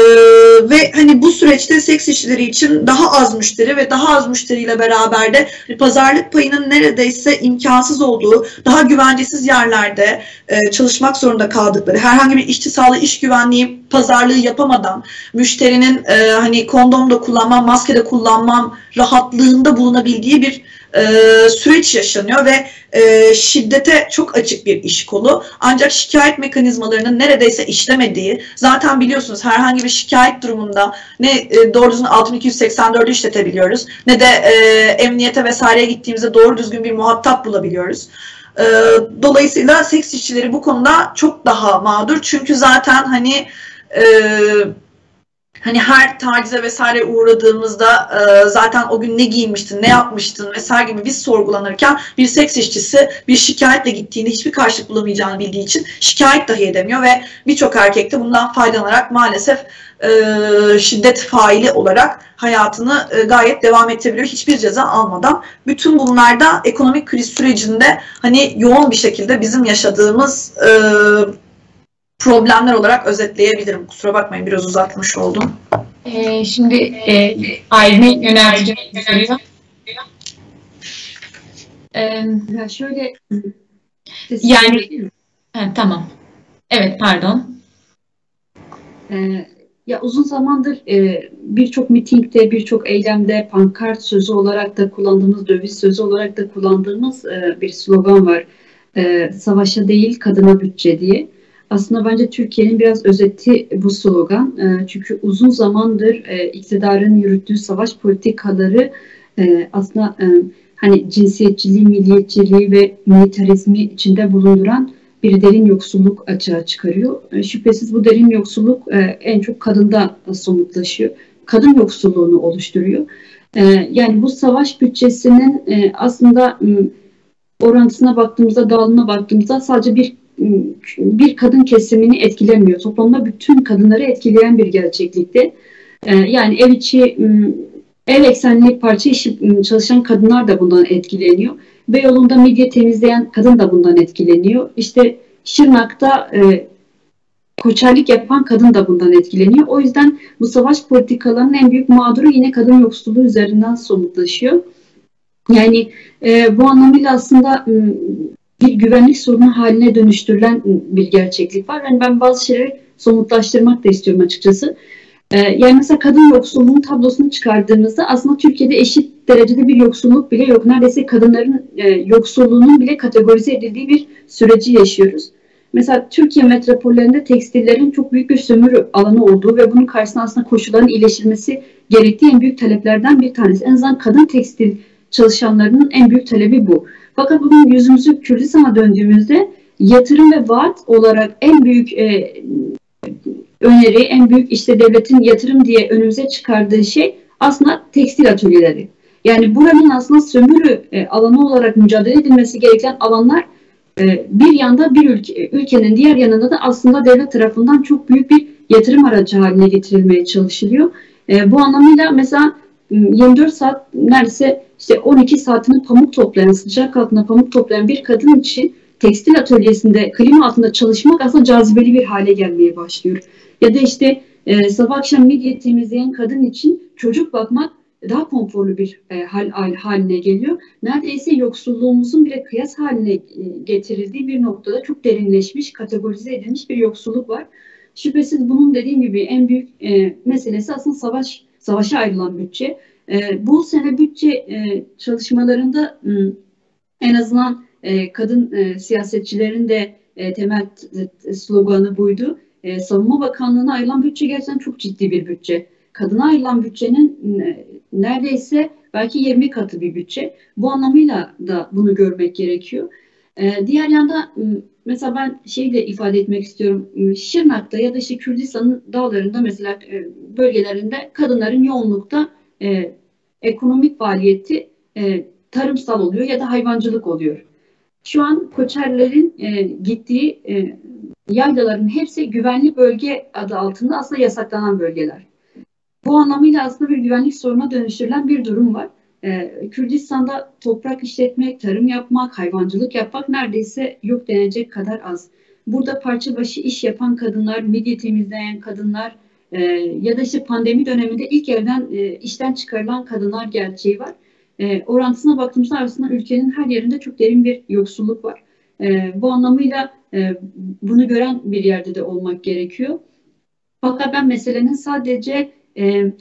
ve hani bu süreçte seks işçileri için daha az müşteri ve daha az müşteriyle beraber de pazarlık payının neredeyse imkansız olduğu, daha güvencesiz yerlerde e, çalışmak zorunda kaldığı aldıkları herhangi bir işçi sağlığı iş güvenliği pazarlığı yapamadan müşterinin e, hani kondom da kullanmam, maske de kullanmam rahatlığında bulunabildiği bir e, süreç yaşanıyor ve e, şiddete çok açık bir iş kolu. Ancak şikayet mekanizmalarının neredeyse işlemediği, zaten biliyorsunuz herhangi bir şikayet durumunda ne e, doğru düzgün 6284'ü işletebiliyoruz ne de e, emniyete vesaireye gittiğimizde doğru düzgün bir muhatap bulabiliyoruz. E, dolayısıyla seks işçileri bu konuda çok daha mağdur. Çünkü zaten hani e, hani her tacize vesaire uğradığımızda e, zaten o gün ne giymiştin, ne yapmıştın vesaire gibi biz sorgulanırken bir seks işçisi bir şikayetle gittiğinde hiçbir karşılık bulamayacağını bildiği için şikayet dahi edemiyor ve birçok erkek de bundan faydalanarak maalesef e, şiddet faili olarak hayatını e, gayet devam ettirebiliyor hiçbir ceza almadan. Bütün bunlarda ekonomik kriz sürecinde hani yoğun bir şekilde bizim yaşadığımız e, problemler olarak özetleyebilirim. Kusura bakmayın biraz uzatmış oldum. Ee, şimdi e, Ayrı'ne yönelteceğim. Ee, ya şöyle yani ha, tamam. Evet pardon. Ee, ya uzun zamandır e, birçok mitingde, birçok eylemde pankart sözü olarak da kullandığımız, döviz sözü olarak da kullandığımız e, bir slogan var. E, savaşa değil kadına bütçe diye. Aslında bence Türkiye'nin biraz özeti bu slogan. E, çünkü uzun zamandır e, iktidarın yürüttüğü savaş politikaları e, aslında e, hani cinsiyetçiliği, milliyetçiliği ve militarizmi içinde bulunduran bir derin yoksulluk açığa çıkarıyor. E, şüphesiz bu derin yoksulluk e, en çok kadında somutlaşıyor. Kadın yoksulluğunu oluşturuyor. E, yani bu savaş bütçesinin aslında orantısına baktığımızda, dağılımına baktığımızda sadece bir bir kadın kesimini etkilemiyor. Toplumda bütün kadınları etkileyen bir gerçeklikte. Yani ev içi ev eksenli parça işi çalışan kadınlar da bundan etkileniyor. Beyoğlu'nda midye temizleyen kadın da bundan etkileniyor. İşte Şırnak'ta e, koçerlik yapan kadın da bundan etkileniyor. O yüzden bu savaş politikalarının en büyük mağduru yine kadın yoksulluğu üzerinden somutlaşıyor. Yani e, bu anlamıyla aslında bir güvenlik sorunu haline dönüştürülen bir gerçeklik var. Yani ben bazı şeyleri somutlaştırmak da istiyorum açıkçası. Ee, yani mesela kadın yoksulluğun tablosunu çıkardığımızda aslında Türkiye'de eşit derecede bir yoksulluk bile yok. Neredeyse kadınların e, yoksulluğunun bile kategorize edildiği bir süreci yaşıyoruz. Mesela Türkiye metropollerinde tekstillerin çok büyük bir sömürü alanı olduğu ve bunun karşısında aslında koşulların iyileştirilmesi gerektiği en büyük taleplerden bir tanesi. En azından kadın tekstil çalışanlarının en büyük talebi bu. Fakat bugün yüzümüzü Kürdistan'a döndüğümüzde yatırım ve vaat olarak en büyük e, öneri, en büyük işte devletin yatırım diye önümüze çıkardığı şey aslında tekstil atölyeleri. Yani buranın aslında sömürü e, alanı olarak mücadele edilmesi gereken alanlar e, bir yanda bir ülke, ülkenin diğer yanında da aslında devlet tarafından çok büyük bir yatırım aracı haline getirilmeye çalışılıyor. E, bu anlamıyla mesela 24 saat neredeyse işte 12 saatini pamuk toplayan, sıcak altında pamuk toplayan bir kadın için tekstil atölyesinde klima altında çalışmak aslında cazibeli bir hale gelmeye başlıyor. Ya da işte e, sabah akşam midye temizleyen kadın için çocuk bakmak daha konforlu bir e, hal, hal haline geliyor. Neredeyse yoksulluğumuzun bile kıyas haline e, getirildiği bir noktada çok derinleşmiş, kategorize edilmiş bir yoksulluk var. Şüphesiz bunun dediğim gibi en büyük e, meselesi aslında savaş savaşa ayrılan bütçe. E, bu sene bütçe e, çalışmalarında e, en azından e, kadın e, siyasetçilerin de e, temel sloganı buydu. E, Savunma Bakanlığı'na ayrılan bütçe gerçekten çok ciddi bir bütçe. Kadına ayrılan bütçenin e, neredeyse belki 20 katı bir bütçe. Bu anlamıyla da bunu görmek gerekiyor. E, diğer yanda mesela ben şeyi de ifade etmek istiyorum. Şırnak'ta ya da işte Kürdistan'ın dağlarında mesela e, bölgelerinde kadınların yoğunlukta e, ekonomik faaliyeti e, tarımsal oluyor ya da hayvancılık oluyor. Şu an koçerlerin e, gittiği e, yaylaların hepsi güvenli bölge adı altında aslında yasaklanan bölgeler. Bu anlamıyla aslında bir güvenlik soruna dönüştürülen bir durum var. Ee, Kürdistan'da toprak işletmek, tarım yapmak, hayvancılık yapmak neredeyse yok denecek kadar az. Burada parça başı iş yapan kadınlar, midye temizleyen kadınlar e, ya da işte pandemi döneminde ilk evden e, işten çıkarılan kadınlar gerçeği var. E, orantısına baktığımızda aslında ülkenin her yerinde çok derin bir yoksulluk var. E, bu anlamıyla e, bunu gören bir yerde de olmak gerekiyor. Fakat ben meselenin sadece e,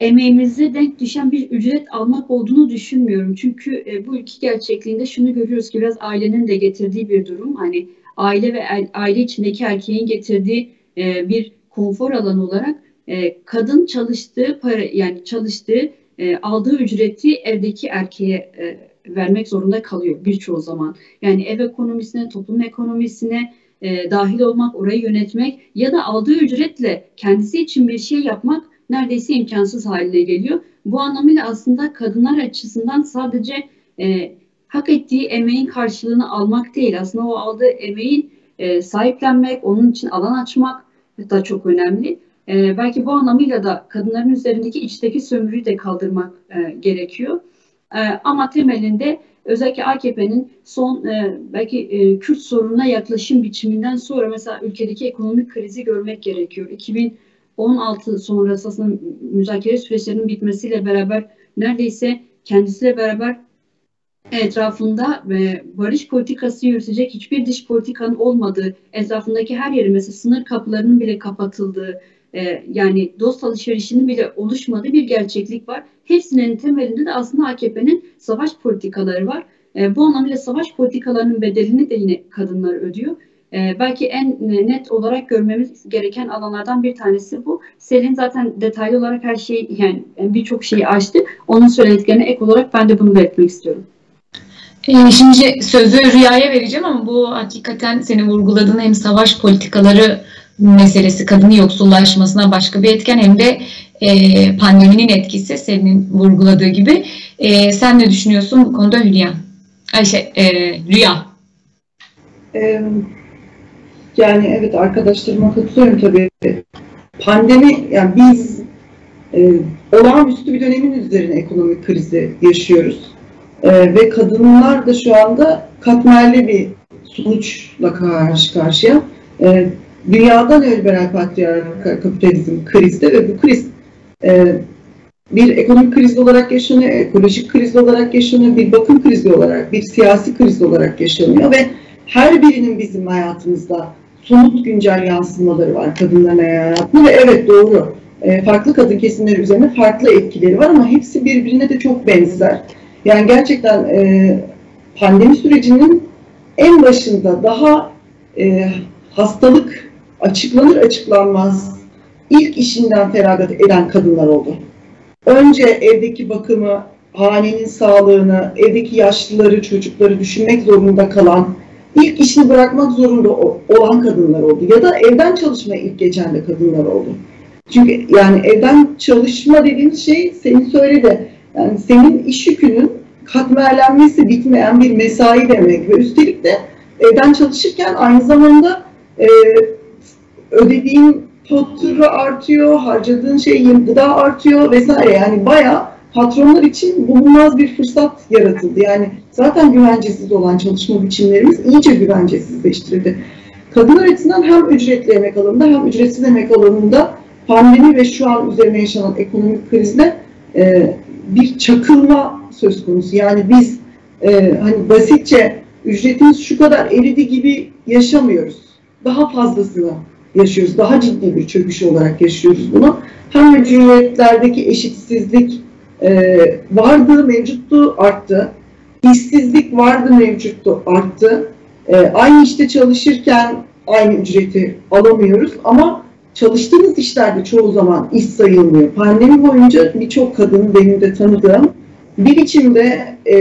emeğimize denk düşen bir ücret almak olduğunu düşünmüyorum. Çünkü e, bu ülke gerçekliğinde şunu görüyoruz ki biraz ailenin de getirdiği bir durum. Hani aile ve el, aile içindeki erkeğin getirdiği e, bir konfor alanı olarak e, kadın çalıştığı para yani çalıştığı e, aldığı ücreti evdeki erkeğe e, vermek zorunda kalıyor birçoğu zaman. Yani ev ekonomisine, toplum ekonomisine e, dahil olmak, orayı yönetmek ya da aldığı ücretle kendisi için bir şey yapmak neredeyse imkansız haline geliyor. Bu anlamıyla aslında kadınlar açısından sadece e, hak ettiği emeğin karşılığını almak değil, aslında o aldığı emeğin e, sahiplenmek, onun için alan açmak da çok önemli. E, belki bu anlamıyla da kadınların üzerindeki içteki sömürüyü de kaldırmak e, gerekiyor. E, ama temelinde özellikle AKP'nin son e, belki e, Kürt sorununa yaklaşım biçiminden sonra mesela ülkedeki ekonomik krizi görmek gerekiyor. 2016 sonrası aslında müzakere süreçlerinin bitmesiyle beraber neredeyse kendisiyle beraber etrafında e, barış politikası yürütecek hiçbir dış politikanın olmadığı, etrafındaki her yeri mesela sınır kapılarının bile kapatıldığı, e, yani dost alışverişinin bile oluşmadığı bir gerçeklik var. Hepsinin temelinde de aslında AKP'nin savaş politikaları var. E, bu anlamıyla savaş politikalarının bedelini de yine kadınlar ödüyor. E, belki en net olarak görmemiz gereken alanlardan bir tanesi bu. Selin zaten detaylı olarak her şeyi yani birçok şeyi açtı. Onun söylediklerine ek olarak ben de bunu belirtmek istiyorum. E, şimdi sözü Rüya'ya vereceğim ama bu hakikaten senin vurguladığın hem savaş politikaları meselesi kadının yoksullaşmasına başka bir etken hem de e, pandeminin etkisi senin vurguladığı gibi. E, sen ne düşünüyorsun bu konuda Hülya? Ayşe, e, Rüya. Yani evet arkadaşlarıma katılıyorum tabii. Pandemi, yani biz e, olağanüstü bir dönemin üzerine ekonomik krizi yaşıyoruz. E, ve kadınlar da şu anda katmerli bir sonuçla karşı karşıya. E, dünyada neoliberal patriarkal kapitalizm krizde ve bu kriz e, bir ekonomik kriz olarak yaşanıyor, ekolojik kriz olarak yaşanıyor, bir bakım krizi olarak, bir siyasi kriz olarak yaşanıyor ve her birinin bizim hayatımızda somut güncel yansımaları var kadınların hayatında ve evet doğru e, farklı kadın kesimleri üzerine farklı etkileri var ama hepsi birbirine de çok benzer. Yani gerçekten e, pandemi sürecinin en başında daha e, hastalık açıklanır açıklanmaz ilk işinden feragat eden kadınlar oldu. Önce evdeki bakımı, hanenin sağlığını, evdeki yaşlıları, çocukları düşünmek zorunda kalan, ilk işini bırakmak zorunda olan kadınlar oldu. Ya da evden çalışmaya ilk geçen de kadınlar oldu. Çünkü yani evden çalışma dediğiniz şey senin söyledi. Yani senin iş yükünün katmerlenmesi bitmeyen bir mesai demek ve üstelik de evden çalışırken aynı zamanda e, ödediğin fatura artıyor, harcadığın şey gıda artıyor vesaire. Yani bayağı patronlar için bulunmaz bir fırsat yaratıldı. Yani zaten güvencesiz olan çalışma biçimlerimiz iyice güvencesizleştirildi. Kadınlar açısından hem ücretli emek alanında hem ücretsiz emek alanında pandemi ve şu an üzerine yaşanan ekonomik krizle e, bir çakılma söz konusu. Yani biz e, hani basitçe ücretimiz şu kadar eridi gibi yaşamıyoruz. Daha fazlasını yaşıyoruz. Daha ciddi bir çöküş olarak yaşıyoruz bunu. Hem ücretlerdeki eşitsizlik e, vardı, mevcuttu, arttı. İşsizlik vardı, mevcuttu, arttı. E, aynı işte çalışırken aynı ücreti alamıyoruz ama çalıştığımız işlerde çoğu zaman iş sayılmıyor. Pandemi boyunca birçok kadın benim de tanıdığım bir biçimde e,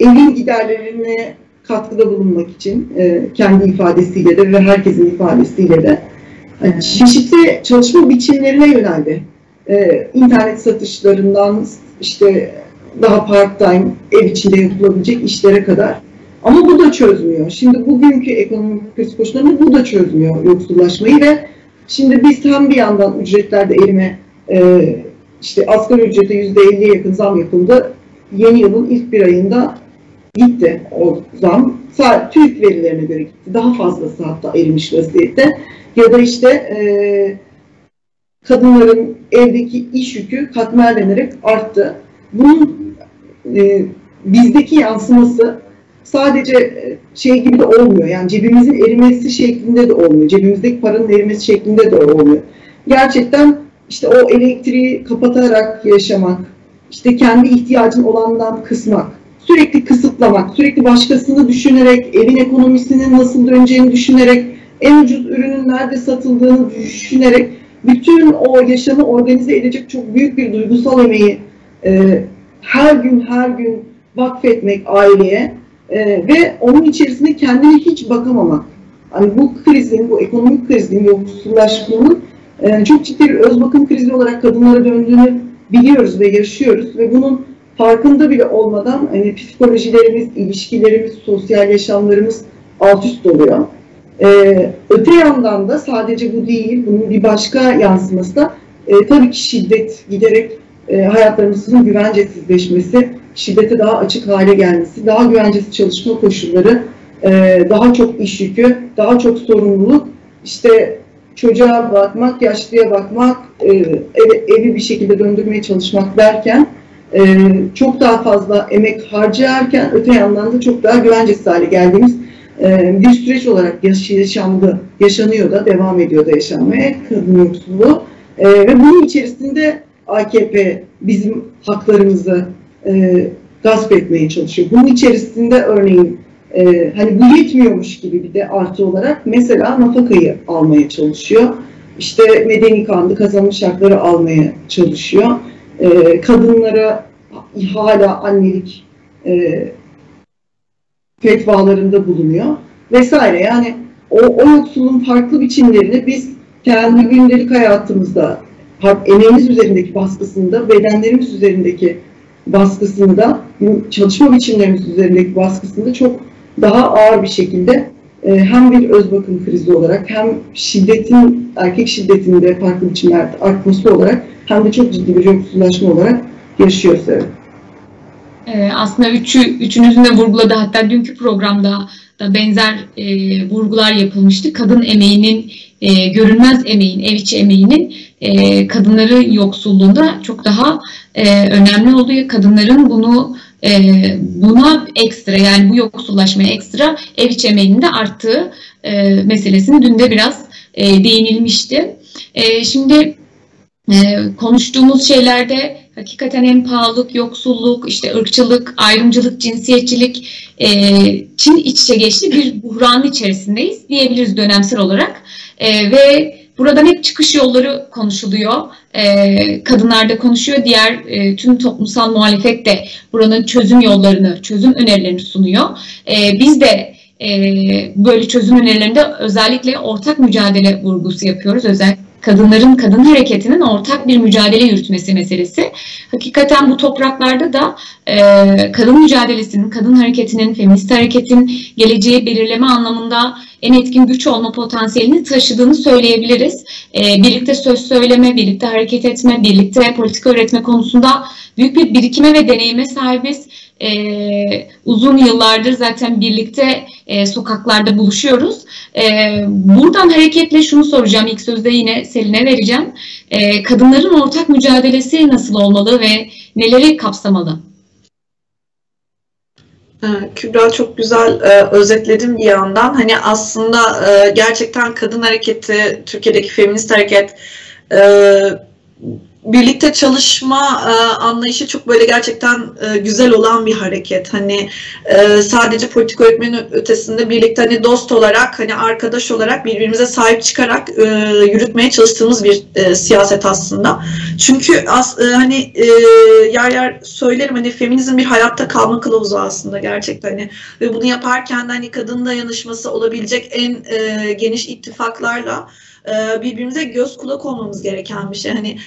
evin giderlerini katkıda bulunmak için e, kendi ifadesiyle de ve herkesin ifadesiyle de yani çeşitli çalışma biçimlerine yöneldi. E, internet satışlarından işte daha part time ev içinde yapılabilecek işlere kadar. Ama bu da çözmüyor. Şimdi bugünkü ekonomik kriz koşullarında bu da çözmüyor yoksullaşmayı ve şimdi biz hem bir yandan ücretlerde erime e, işte asgari ücrete yüzde 50'ye yakın zam yapıldı. Yeni yılın ilk bir ayında gitti o zam. TÜİK verilerine göre gitti. Daha fazlası hatta erimiş vaziyette. Ya da işte e, kadınların evdeki iş yükü katmerlenerek arttı. Bunun e, bizdeki yansıması sadece e, şey gibi de olmuyor. Yani cebimizin erimesi şeklinde de olmuyor. Cebimizdeki paranın erimesi şeklinde de olmuyor. Gerçekten işte o elektriği kapatarak yaşamak, işte kendi ihtiyacın olandan kısmak, sürekli kısıtlamak, sürekli başkasını düşünerek, evin ekonomisinin nasıl döneceğini düşünerek, en ucuz ürünün nerede satıldığını düşünerek bütün o yaşamı organize edecek çok büyük bir duygusal emeği e, her gün her gün vakfetmek aileye e, ve onun içerisinde kendine hiç bakamamak. Hani bu krizin, bu ekonomik krizin, yoksullaşmanın e, çok ciddi bir öz bakım krizi olarak kadınlara döndüğünü biliyoruz ve yaşıyoruz ve bunun farkında bile olmadan hani psikolojilerimiz, ilişkilerimiz, sosyal yaşamlarımız alt üst oluyor. Ee, öte yandan da sadece bu değil, bunun bir başka yansıması da e, tabii ki şiddet giderek e, hayatlarımızın güvencesizleşmesi, şiddete daha açık hale gelmesi, daha güvencesiz çalışma koşulları, e, daha çok iş yükü, daha çok sorumluluk, işte çocuğa bakmak, yaşlıya bakmak, e, evi, evi bir şekilde döndürmeye çalışmak derken e, çok daha fazla emek harcarken öte yandan da çok daha güvencesiz hale geldiğimiz e, bir süreç olarak yaşandı, yaşanıyor da, devam ediyor da yaşanmaya kadın yoksulluğu. E, ve bunun içerisinde AKP bizim haklarımızı e, gasp etmeye çalışıyor. Bunun içerisinde örneğin e, hani bu yetmiyormuş gibi bir de artı olarak mesela nafakayı almaya çalışıyor. İşte medeni kandı kazanmış hakları almaya çalışıyor. E, kadınlara hala annelik e, fetvalarında bulunuyor vesaire. Yani o, o yoksulluğun farklı biçimlerini biz kendi gündelik hayatımızda emeğimiz üzerindeki baskısında, bedenlerimiz üzerindeki baskısında, çalışma biçimlerimiz üzerindeki baskısında çok daha ağır bir şekilde hem bir öz bakım krizi olarak hem şiddetin, erkek şiddetinde farklı biçimlerde artması olarak hem de çok ciddi bir yoksullaşma olarak yaşıyoruz. Evet. Ee, aslında üçü, üçünüzün de vurguladığı hatta dünkü programda da benzer e, vurgular yapılmıştı. Kadın emeğinin, e, görünmez emeğin, ev içi emeğinin e, kadınların yoksulluğunda çok daha e, önemli oluyor. Kadınların bunu e, buna ekstra yani bu yoksullaşmaya ekstra ev içi emeğinin de arttığı e, meselesini dün de biraz e, değinilmişti. E, şimdi e, konuştuğumuz şeylerde hakikaten hem pahalılık, yoksulluk, işte ırkçılık, ayrımcılık, cinsiyetçilik e, Çin iç içe geçti bir buhranın içerisindeyiz diyebiliriz dönemsel olarak. E, ve buradan hep çıkış yolları konuşuluyor. E, kadınlar da konuşuyor. Diğer e, tüm toplumsal muhalefet de buranın çözüm yollarını, çözüm önerilerini sunuyor. E, biz de e, böyle çözüm önerilerinde özellikle ortak mücadele vurgusu yapıyoruz. Özellikle kadınların kadın hareketinin ortak bir mücadele yürütmesi meselesi. Hakikaten bu topraklarda da e, kadın mücadelesinin, kadın hareketinin, feminist hareketin geleceği belirleme anlamında en etkin güç olma potansiyelini taşıdığını söyleyebiliriz. E, birlikte söz söyleme, birlikte hareket etme, birlikte politika üretme konusunda büyük bir birikime ve deneyime sahibiz. E, uzun yıllardır zaten birlikte e, sokaklarda buluşuyoruz. E, buradan hareketle şunu soracağım. İlk sözde yine Selin'e vereceğim. E, kadınların ortak mücadelesi nasıl olmalı ve neleri kapsamalı? Kübra çok güzel e, özetledin bir yandan. Hani aslında e, gerçekten kadın hareketi, Türkiye'deki feminist hareket e, birlikte çalışma e, anlayışı çok böyle gerçekten e, güzel olan bir hareket. Hani e, sadece politik öğretmenin ötesinde birlikte hani dost olarak, hani arkadaş olarak birbirimize sahip çıkarak e, yürütmeye çalıştığımız bir e, siyaset aslında. Çünkü as, e, hani e, yer yer söylerim hani feminizm bir hayatta kalma kılavuzu aslında gerçekten hani ve bunu yaparken de hani kadın dayanışması olabilecek en e, geniş ittifaklarla e, birbirimize göz kulak olmamız gereken bir şey. Hani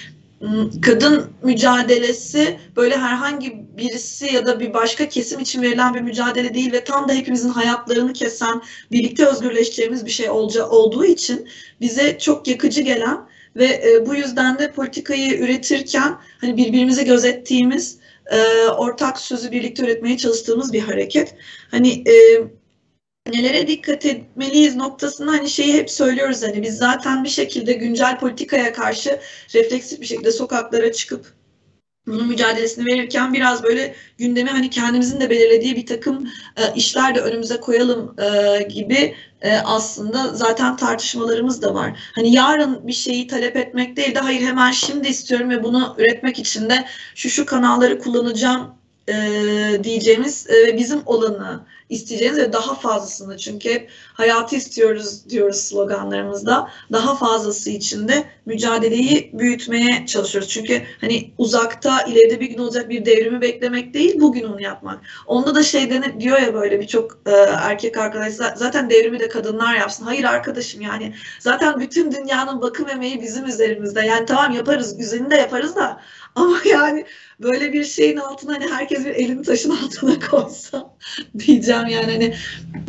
kadın mücadelesi böyle herhangi birisi ya da bir başka kesim için verilen bir mücadele değil ve tam da hepimizin hayatlarını kesen, birlikte özgürleşeceğimiz bir şey olacağı, olduğu için bize çok yakıcı gelen ve e, bu yüzden de politikayı üretirken hani birbirimize gözettiğimiz, e, ortak sözü birlikte üretmeye çalıştığımız bir hareket. Hani e, nelere dikkat etmeliyiz noktasında hani şeyi hep söylüyoruz hani biz zaten bir şekilde güncel politikaya karşı refleksif bir şekilde sokaklara çıkıp bunun mücadelesini verirken biraz böyle gündemi hani kendimizin de belirlediği bir takım e, işler de önümüze koyalım e, gibi e, aslında zaten tartışmalarımız da var. Hani yarın bir şeyi talep etmek değil de hayır hemen şimdi istiyorum ve bunu üretmek için de şu şu kanalları kullanacağım e, diyeceğimiz e, ve bizim olanı isteyeceğiniz ve daha fazlasını çünkü hep hayatı istiyoruz diyoruz sloganlarımızda. Daha fazlası için de mücadeleyi büyütmeye çalışıyoruz. Çünkü hani uzakta ileride bir gün olacak bir devrimi beklemek değil bugün onu yapmak. Onda da şey dene, diyor ya böyle birçok e, erkek arkadaşlar zaten devrimi de kadınlar yapsın. Hayır arkadaşım yani zaten bütün dünyanın bakım emeği bizim üzerimizde. Yani tamam yaparız güzelini de yaparız da ama yani böyle bir şeyin altına hani herkes bir elini taşın altına koysa diyeceğim yani hani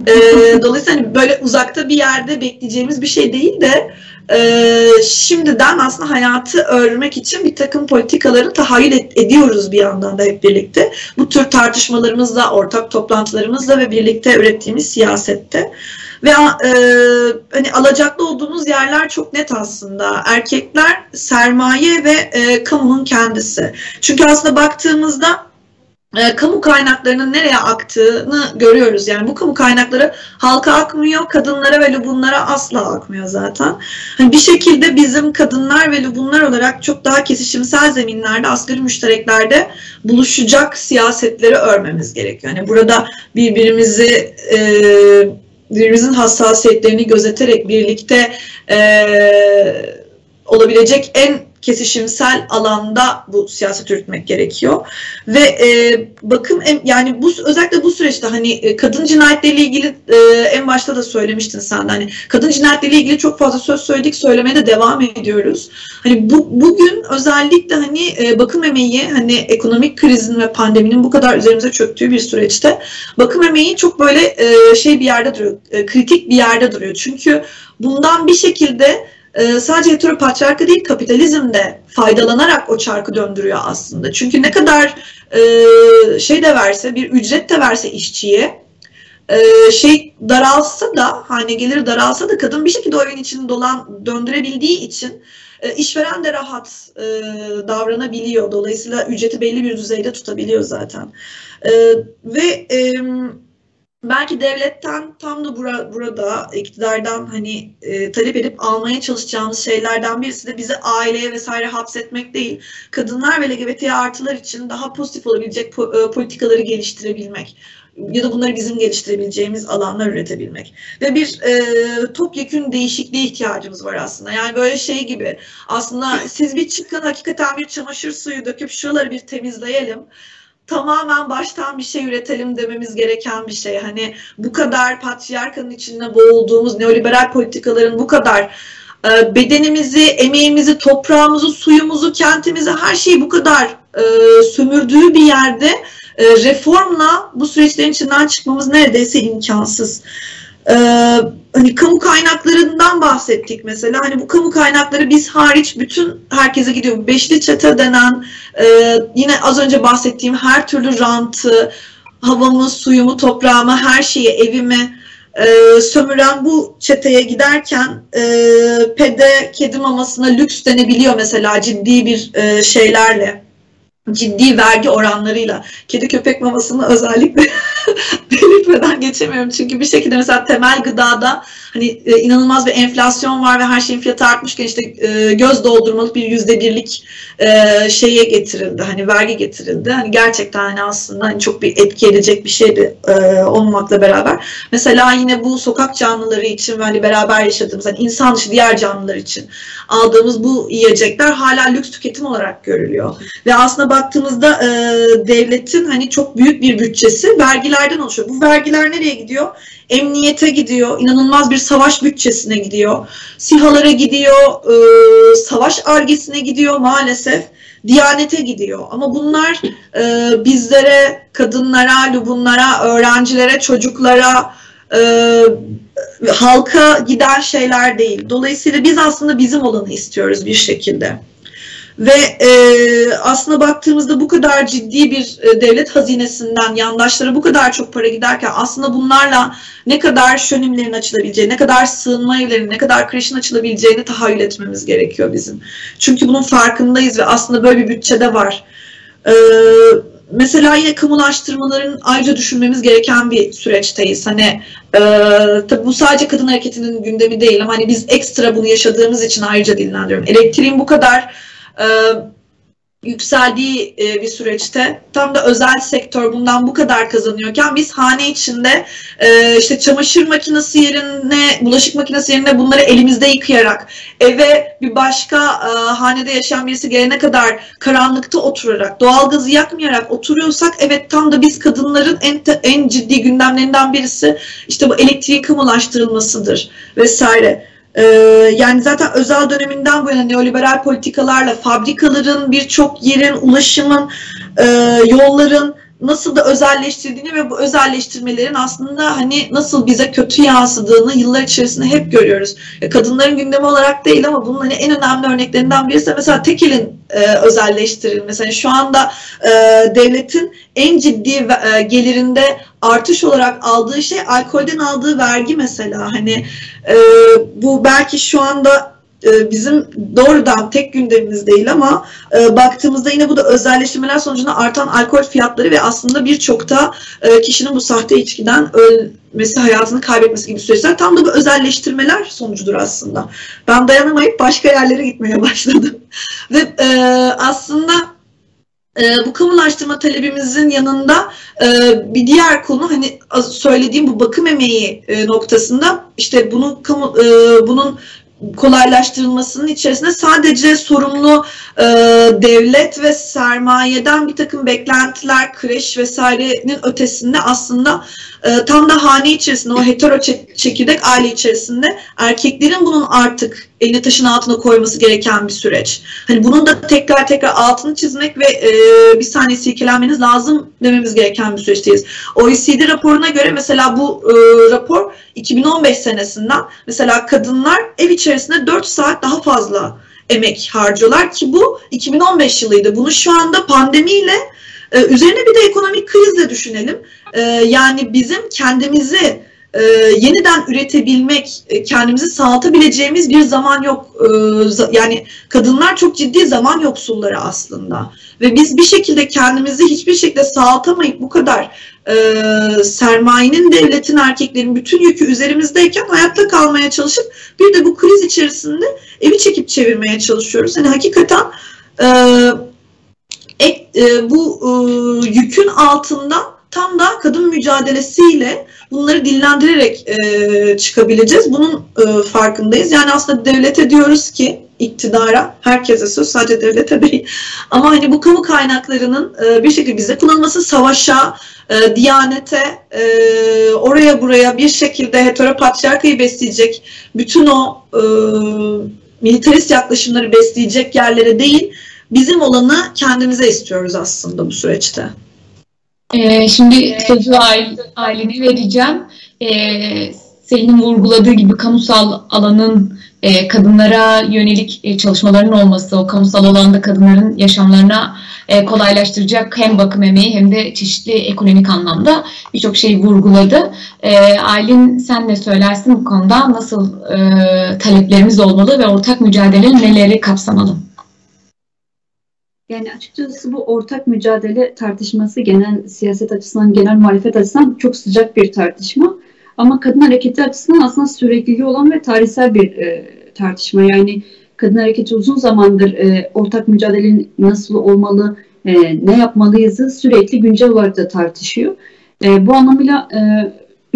e, dolayısıyla hani böyle uzakta bir yerde bekleyeceğimiz bir şey değil de e, şimdiden aslında hayatı örmek için bir takım politikaları tahayyül et, ediyoruz bir yandan da hep birlikte. Bu tür tartışmalarımızla, ortak toplantılarımızla ve birlikte ürettiğimiz siyasette. Ve e, hani alacaklı olduğumuz yerler çok net aslında. Erkekler sermaye ve e, kamunun kendisi. Çünkü aslında baktığımızda e, kamu kaynaklarının nereye aktığını görüyoruz. Yani bu kamu kaynakları halka akmıyor, kadınlara ve lubunlara asla akmıyor zaten. Hani bir şekilde bizim kadınlar ve lubunlar olarak çok daha kesişimsel zeminlerde, asgari müştereklerde buluşacak siyasetleri örmemiz gerekiyor. Yani burada birbirimizi e, birbirimizin hassasiyetlerini gözeterek birlikte e, olabilecek en kesişimsel alanda bu siyaset yürütmek gerekiyor. Ve e, bakın yani bu özellikle bu süreçte hani e, kadın cinayetleriyle ilgili e, en başta da söylemiştin sen hani kadın cinayetleriyle ilgili çok fazla söz söyledik söylemeye de devam ediyoruz. Hani bu bugün özellikle hani e, bakım emeği hani ekonomik krizin ve pandeminin bu kadar üzerimize çöktüğü bir süreçte bakım emeği çok böyle e, şey bir yerde duruyor. E, kritik bir yerde duruyor. Çünkü bundan bir şekilde e, sadece heteropatriarka değil kapitalizm de faydalanarak o çarkı döndürüyor aslında. Çünkü ne kadar e, şey de verse bir ücret de verse işçiye e, şey daralsa da hane gelir daralsa da kadın bir şekilde o evin içini dolan döndürebildiği için e, işveren de rahat e, davranabiliyor. Dolayısıyla ücreti belli bir düzeyde tutabiliyor zaten. E, ve e, belki devletten tam da bura, burada iktidardan hani e, talep edip almaya çalışacağımız şeylerden birisi de bizi aileye vesaire hapsetmek değil. Kadınlar ve LGBT artılar için daha pozitif olabilecek po, e, politikaları geliştirebilmek ya da bunları bizim geliştirebileceğimiz alanlar üretebilmek. Ve bir e, topyekün değişikliğe ihtiyacımız var aslında. Yani böyle şey gibi aslında siz bir çıkın hakikaten bir çamaşır suyu döküp şuraları bir temizleyelim tamamen baştan bir şey üretelim dememiz gereken bir şey. Hani bu kadar patriarkanın içinde boğulduğumuz neoliberal politikaların bu kadar e, bedenimizi, emeğimizi, toprağımızı, suyumuzu, kentimizi her şeyi bu kadar e, sömürdüğü bir yerde e, reformla bu süreçlerin içinden çıkmamız neredeyse imkansız. Ee, hani kamu kaynaklarından bahsettik mesela. Hani bu kamu kaynakları biz hariç bütün herkese gidiyor. Beşli çete denen e, yine az önce bahsettiğim her türlü rantı, havamı, suyumu, toprağımı, her şeyi, evimi e, sömüren bu çeteye giderken e, pede kedi mamasına lüks denebiliyor mesela ciddi bir e, şeylerle ciddi vergi oranlarıyla kedi köpek mamasını özellikle belirtmeden geçemiyorum. Çünkü bir şekilde mesela temel gıdada hani e, inanılmaz bir enflasyon var ve her şeyin fiyatı artmışken işte e, göz doldurmalık bir yüzde birlik e, şeye getirildi. Hani vergi getirildi. Hani gerçekten hani aslında hani çok bir etki edecek bir şeydi e, olmamakla beraber. Mesela yine bu sokak canlıları için hani beraber yaşadığımız hani insan dışı diğer canlılar için aldığımız bu yiyecekler hala lüks tüketim olarak görülüyor. Ve aslında baktığımızda e, devletin hani çok büyük bir bütçesi vergilerden oluşuyor. Bu vergiler nereye gidiyor? Emniyete gidiyor, inanılmaz bir savaş bütçesine gidiyor, sihalara gidiyor, e, savaş argesine gidiyor maalesef. Diyanete gidiyor. Ama bunlar e, bizlere, kadınlara, lubunlara, öğrencilere, çocuklara, e, halka giden şeyler değil. Dolayısıyla biz aslında bizim olanı istiyoruz bir şekilde. Ve e, aslında baktığımızda bu kadar ciddi bir e, devlet hazinesinden yandaşlara bu kadar çok para giderken aslında bunlarla ne kadar şönimlerin açılabileceği, ne kadar sığınma evlerinin, ne kadar kreşin açılabileceğini tahayyül etmemiz gerekiyor bizim. Çünkü bunun farkındayız ve aslında böyle bir bütçede var. e, mesela yine kamulaştırmaların ayrıca düşünmemiz gereken bir süreçteyiz. Hani e, tabii bu sadece kadın hareketinin gündemi değil hani biz ekstra bunu yaşadığımız için ayrıca dillendiriyorum. Elektriğin bu kadar e, yükseldiği bir süreçte tam da özel sektör bundan bu kadar kazanıyorken biz hane içinde e, işte çamaşır makinesi yerine bulaşık makinesi yerine bunları elimizde yıkayarak eve bir başka e, hanede yaşayan birisi gelene kadar karanlıkta oturarak doğalgazı yakmayarak oturuyorsak evet tam da biz kadınların en en ciddi gündemlerinden birisi işte bu elektriğin kamulaştırılmasıdır vesaire. Ee, yani zaten özel döneminden bu yana neoliberal politikalarla fabrikaların birçok yerin, ulaşımın, e, yolların nasıl da özelleştirdiğini ve bu özelleştirmelerin aslında hani nasıl bize kötü yansıdığını yıllar içerisinde hep görüyoruz. E, kadınların gündemi olarak değil ama bunun hani en önemli örneklerinden birisi mesela tekelin e, özelleştirilmesi. Yani şu anda e, devletin en ciddi e, gelirinde artış olarak aldığı şey alkolden aldığı vergi mesela. Hani e, bu belki şu anda bizim doğrudan tek gündemimiz değil ama e, baktığımızda yine bu da özelleştirmeler sonucunda artan alkol fiyatları ve aslında birçok da e, kişinin bu sahte içkiden ölmesi, hayatını kaybetmesi gibi süreçler tam da bu özelleştirmeler sonucudur aslında. Ben dayanamayıp başka yerlere gitmeye başladım. ve e, aslında e, bu kamulaştırma talebimizin yanında e, bir diğer konu hani söylediğim bu bakım emeği e, noktasında işte bunu kamu, e, bunun kolaylaştırılmasının içerisinde sadece sorumlu e, devlet ve sermayeden bir takım beklentiler, kreş vesairenin ötesinde aslında e, tam da hane içerisinde o hetero çekirdek aile içerisinde erkeklerin bunun artık elini taşın altına koyması gereken bir süreç. Hani bunun da tekrar tekrar altını çizmek ve e, bir saniye silkelenmeniz lazım dememiz gereken bir süreçteyiz. OECD raporuna göre mesela bu e, rapor 2015 senesinden mesela kadınlar ev içerisinde 4 saat daha fazla emek harcıyorlar ki bu 2015 yılıydı. Bunu şu anda pandemiyle e, üzerine bir de ekonomik krizle düşünelim. E, yani bizim kendimizi e, yeniden üretebilmek, kendimizi sağlatabileceğimiz bir zaman yok. Yani kadınlar çok ciddi zaman yoksulları aslında. Ve biz bir şekilde kendimizi hiçbir şekilde sağlatamayıp bu kadar e, sermayenin, devletin, erkeklerin bütün yükü üzerimizdeyken hayatta kalmaya çalışıp bir de bu kriz içerisinde evi çekip çevirmeye çalışıyoruz. Hani hakikaten e, ek, e, bu e, yükün altında tam da kadın mücadelesiyle bunları dillendirerek e, çıkabileceğiz. Bunun e, farkındayız. Yani aslında devlete diyoruz ki iktidara, herkese söz sadece devlete değil. Ama hani bu kamu kaynaklarının e, bir şekilde bize kullanılması savaşa, e, diyanete, e, oraya buraya bir şekilde heteropatriarkayı besleyecek, bütün o e, militarist yaklaşımları besleyecek yerlere değil, bizim olanı kendimize istiyoruz aslında bu süreçte. Ee, şimdi sözü Aylin'e vereceğim. Ee, Selin'in vurguladığı gibi kamusal alanın e, kadınlara yönelik e, çalışmaların olması, o kamusal alanda kadınların yaşamlarına e, kolaylaştıracak hem bakım emeği hem de çeşitli ekonomik anlamda birçok şeyi vurguladı. E, Aylin sen ne söylersin bu konuda? Nasıl e, taleplerimiz olmalı ve ortak mücadele neleri kapsamalı? Yani açıkçası bu ortak mücadele tartışması genel siyaset açısından, genel muhalefet açısından çok sıcak bir tartışma. Ama kadın hareketi açısından aslında sürekliliği olan ve tarihsel bir e, tartışma. Yani kadın hareketi uzun zamandır e, ortak mücadelenin nasıl olmalı, e, ne yapmalıyızı sürekli güncel olarak da tartışıyor. E, bu anlamıyla e,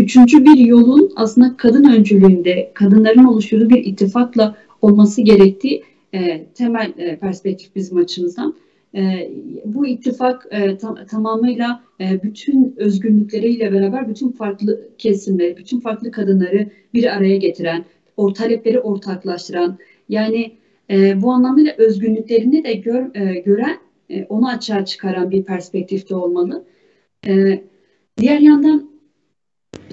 üçüncü bir yolun aslında kadın öncülüğünde, kadınların oluşturduğu bir ittifakla olması gerektiği e, temel e, perspektif bizim açımızdan. E, bu ittifak e, tam, tamamıyla e, bütün özgürlükleriyle beraber bütün farklı kesimleri, bütün farklı kadınları bir araya getiren, o talepleri ortaklaştıran, yani e, bu anlamıyla özgürlüklerini de gör, gören, onu açığa çıkaran bir perspektifte olmalı. Diğer yandan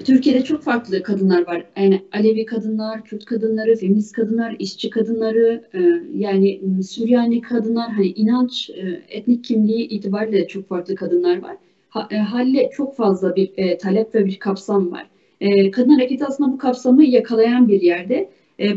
Türkiye'de çok farklı kadınlar var. Yani Alevi kadınlar, Kürt kadınları, feminist kadınlar, işçi kadınları, e, yani Süryani kadınlar, hani inanç, e, etnik kimliği itibariyle de çok farklı kadınlar var. E, halle çok fazla bir talep ve bir kapsam var. Kadın hareketi aslında bu kapsamı yakalayan bir yerde.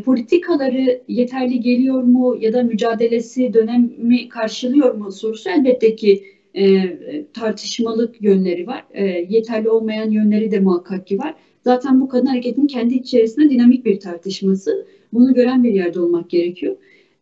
Politikaları yeterli geliyor mu ya da mücadelesi dönemi karşılıyor mu sorusu elbette ki e, tartışmalık yönleri var. E, yeterli olmayan yönleri de muhakkak ki var. Zaten bu kadın hareketinin kendi içerisinde dinamik bir tartışması. Bunu gören bir yerde olmak gerekiyor.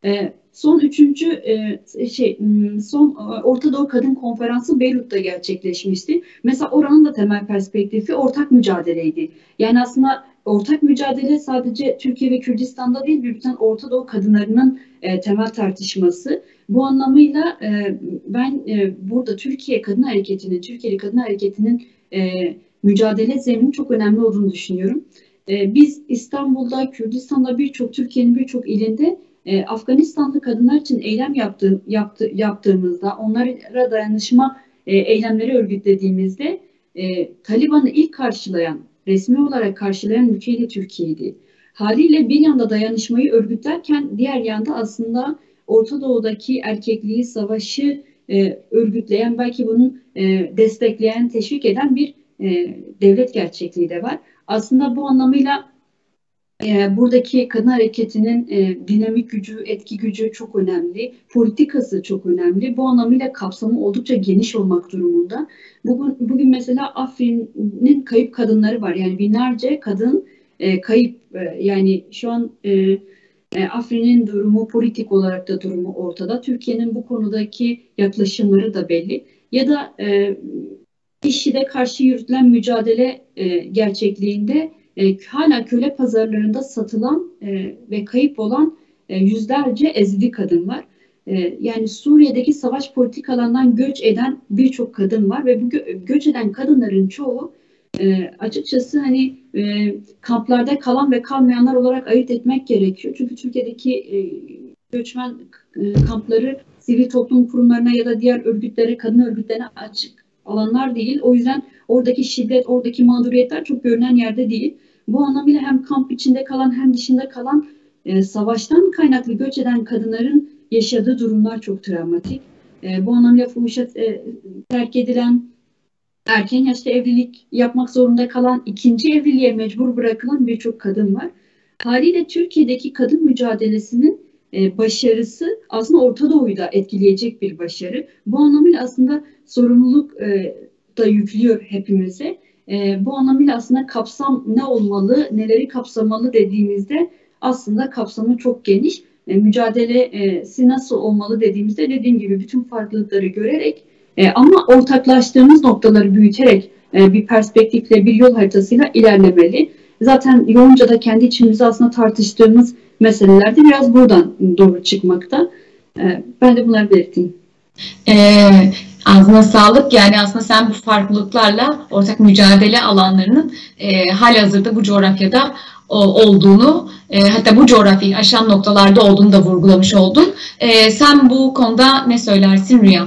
E, son üçüncü e, şey son e, Orta Doğu Kadın Konferansı Beyrut'ta gerçekleşmişti. Mesela oranın da temel perspektifi ortak mücadeleydi. Yani aslında ortak mücadele sadece Türkiye ve Kürdistan'da değil, bütün Orta Doğu kadınlarının e, temel tartışması. Bu anlamıyla e, ben e, burada Türkiye Kadın Hareketi'nin, Türkiye'li Kadın Hareketi'nin e, mücadele zeminin çok önemli olduğunu düşünüyorum. E, biz İstanbul'da, Kürdistan'da birçok, Türkiye'nin birçok ilinde e, Afganistanlı kadınlar için eylem yaptı, yaptı, yaptığımızda, onlara dayanışma e, eylemleri örgütlediğimizde e, Taliban'ı ilk karşılayan, resmi olarak karşılayan ülke de Türkiye'ydi. Haliyle bir yanda dayanışmayı örgütlerken diğer yanda aslında Orta Doğu'daki erkekliği, savaşı e, örgütleyen, belki bunu e, destekleyen, teşvik eden bir e, devlet gerçekliği de var. Aslında bu anlamıyla e, buradaki kadın hareketinin e, dinamik gücü, etki gücü çok önemli. Politikası çok önemli. Bu anlamıyla kapsamı oldukça geniş olmak durumunda. Bugün, bugün mesela Afrin'in kayıp kadınları var. Yani binlerce kadın e, kayıp. E, yani şu an e, e, Afrin'in durumu, politik olarak da durumu ortada. Türkiye'nin bu konudaki yaklaşımları da belli. Ya da e, IŞİD'e karşı yürütülen mücadele e, gerçekliğinde e, hala köle pazarlarında satılan e, ve kayıp olan e, yüzlerce ezdi kadın var. E, yani Suriye'deki savaş politikalarından göç eden birçok kadın var ve bu gö- göç eden kadınların çoğu e, açıkçası hani e, kamplarda kalan ve kalmayanlar olarak ayırt etmek gerekiyor. Çünkü Türkiye'deki e, göçmen e, kampları sivil toplum kurumlarına ya da diğer örgütlere, kadın örgütlerine açık alanlar değil. O yüzden oradaki şiddet, oradaki mağduriyetler çok görünen yerde değil. Bu anlamıyla hem kamp içinde kalan hem dışında kalan e, savaştan kaynaklı göç eden kadınların yaşadığı durumlar çok travmatik. E, bu anlamıyla fuhuşa e, terk edilen, erken yaşta evlilik yapmak zorunda kalan, ikinci evliliğe mecbur bırakılan birçok kadın var. Haliyle Türkiye'deki kadın mücadelesinin e, başarısı aslında Orta Doğu'yu da etkileyecek bir başarı. Bu anlamıyla aslında sorumluluk e, da yüklüyor hepimize. E, bu anlamıyla aslında kapsam ne olmalı, neleri kapsamalı dediğimizde aslında kapsamı çok geniş. Mücadelesi nasıl olmalı dediğimizde dediğim gibi bütün farklılıkları görerek e, ama ortaklaştığımız noktaları büyüterek e, bir perspektifle, bir yol haritasıyla ilerlemeli. Zaten yoğunca da kendi içimizde aslında tartıştığımız meselelerde biraz buradan doğru çıkmakta. E, ben de bunları belirteyim. Ee, ağzına sağlık. Yani aslında sen bu farklılıklarla ortak mücadele alanlarının e, hazırda bu coğrafyada o, olduğunu e, hatta bu coğrafyayı aşan noktalarda olduğunu da vurgulamış oldun. E, sen bu konuda ne söylersin Rüya?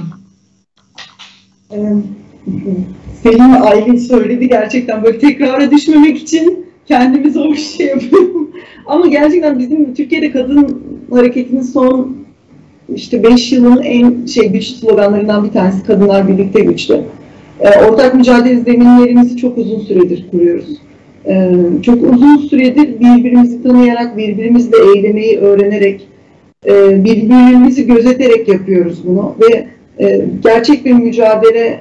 Selin ve söyledi gerçekten böyle tekrara düşmemek için kendimi zor bir şey yapıyorum. Ama gerçekten bizim Türkiye'de kadın hareketinin son işte 5 yılın en şey güç sloganlarından bir tanesi kadınlar birlikte güçlü. E, ortak mücadele zeminlerimizi çok uzun süredir kuruyoruz. E, çok uzun süredir birbirimizi tanıyarak, birbirimizle eylemeyi öğrenerek, e, birbirimizi gözeterek yapıyoruz bunu ve e, gerçek bir mücadele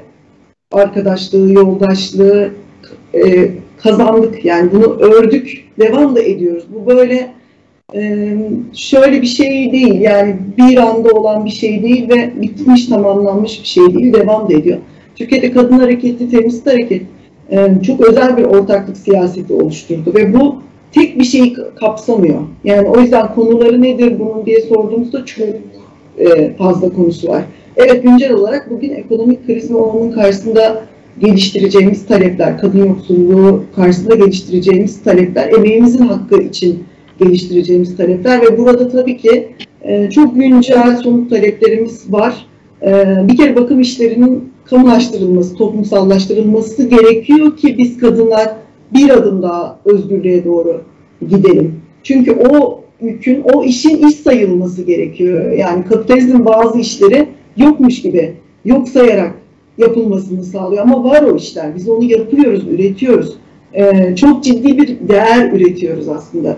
arkadaşlığı, yoldaşlığı e, kazandık. Yani bunu ördük, devam da ediyoruz. Bu böyle şöyle bir şey değil yani bir anda olan bir şey değil ve bitmiş tamamlanmış bir şey değil devam da ediyor. Türkiye'de kadın hareketi, feminist hareket çok özel bir ortaklık siyaseti oluşturdu ve bu tek bir şeyi kapsamıyor. Yani o yüzden konuları nedir bunun diye sorduğumuzda çok fazla konusu var. Evet güncel olarak bugün ekonomik kriz ve onun karşısında geliştireceğimiz talepler, kadın yoksulluğu karşısında geliştireceğimiz talepler, emeğimizin hakkı için geliştireceğimiz talepler ve burada tabii ki e, çok güncel somut taleplerimiz var. E, bir kere bakım işlerinin kamulaştırılması, toplumsallaştırılması gerekiyor ki biz kadınlar bir adım daha özgürlüğe doğru gidelim. Çünkü o yükün, o işin iş sayılması gerekiyor. Yani kapitalizm bazı işleri yokmuş gibi, yok sayarak yapılmasını sağlıyor. Ama var o işler. Biz onu yapıyoruz, üretiyoruz. Ee, çok ciddi bir değer üretiyoruz aslında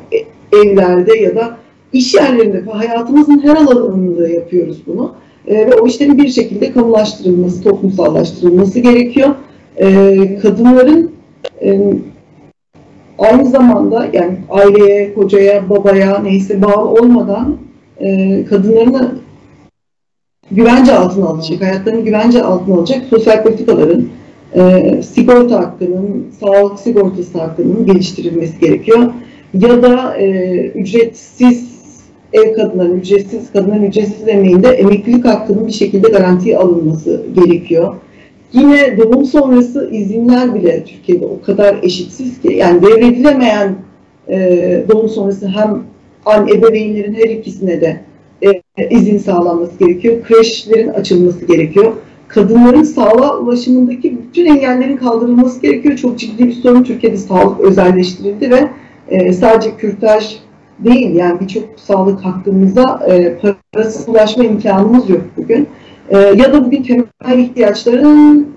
evlerde ya da iş yerlerinde hayatımızın her alanında yapıyoruz bunu. E, ve o işlerin bir şekilde kamulaştırılması, toplumsallaştırılması gerekiyor. E, kadınların e, aynı zamanda yani aileye, kocaya, babaya neyse bağlı olmadan e, kadınlarını güvence altına alacak, hayatlarını güvence altına alacak sosyal politikaların, e, sigorta hakkının, sağlık sigortası hakkının geliştirilmesi gerekiyor. Ya da e, ücretsiz ev kadınların, ücretsiz kadınların ücretsiz emeğinde emeklilik hakkının bir şekilde garantiye alınması gerekiyor. Yine doğum sonrası izinler bile Türkiye'de o kadar eşitsiz ki yani devredilemeyen e, doğum sonrası hem an ebeveynlerin her ikisine de izin sağlanması gerekiyor. Kreşlerin açılması gerekiyor. Kadınların sağlığa ulaşımındaki bütün engellerin kaldırılması gerekiyor. Çok ciddi bir sorun. Türkiye'de sağlık özelleştirildi ve e, sadece kürtaj değil yani birçok sağlık hakkımıza e, parasız ulaşma imkanımız yok bugün. E, ya da bugün temel ihtiyaçların e,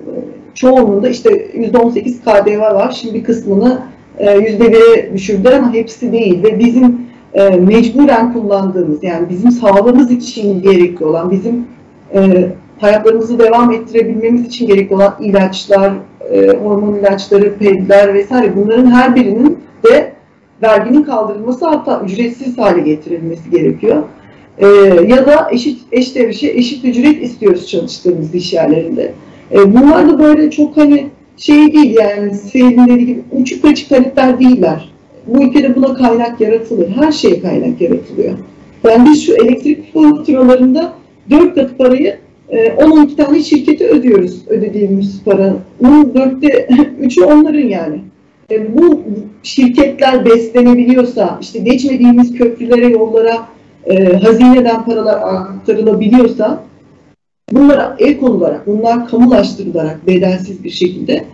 çoğunluğunda işte %18 KDV var. Şimdi bir kısmını e, %1'e düşürdüler ama hepsi değil ve bizim e, mecburen kullandığımız yani bizim sağlığımız için gerekli olan, bizim e, hayatlarımızı devam ettirebilmemiz için gerekli olan ilaçlar, e, hormon ilaçları, pedler vesaire bunların her birinin de verginin kaldırılması hatta ücretsiz hale getirilmesi gerekiyor. E, ya da eşit eş devişi eşit ücret istiyoruz çalıştığımız iş yerlerinde. E, bunlar da böyle çok hani şey değil yani Seyyid'in dediği gibi uçuk açık talepler değiller bu ülkede buna kaynak yaratılır. Her şeye kaynak yaratılıyor. Yani biz şu elektrik faturalarında 4 katı parayı 10-12 e, tane şirkete ödüyoruz ödediğimiz paranın dörtte üçü onların yani. E, bu şirketler beslenebiliyorsa, işte geçmediğimiz köprülere, yollara e, hazineden paralar aktarılabiliyorsa bunlara el konularak, bunlar kamulaştırılarak bedelsiz bir şekilde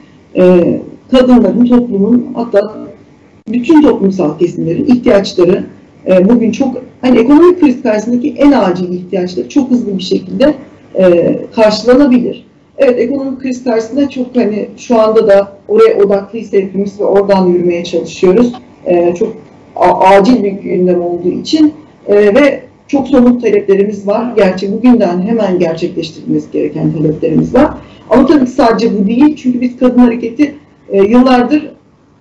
kadınların, toplumun hatta bütün toplumsal kesimlerin ihtiyaçları e, bugün çok hani ekonomik kriz karşısındaki en acil ihtiyaçları çok hızlı bir şekilde e, karşılanabilir. Evet ekonomik kriz karşısında çok hani şu anda da oraya odaklıyız hepimiz ve oradan yürümeye çalışıyoruz. E, çok acil bir gündem olduğu için e, ve çok somut taleplerimiz var. Gerçi bugünden hemen gerçekleştirilmesi gereken taleplerimiz var. Ama tabii ki sadece bu değil. Çünkü biz kadın hareketi e, yıllardır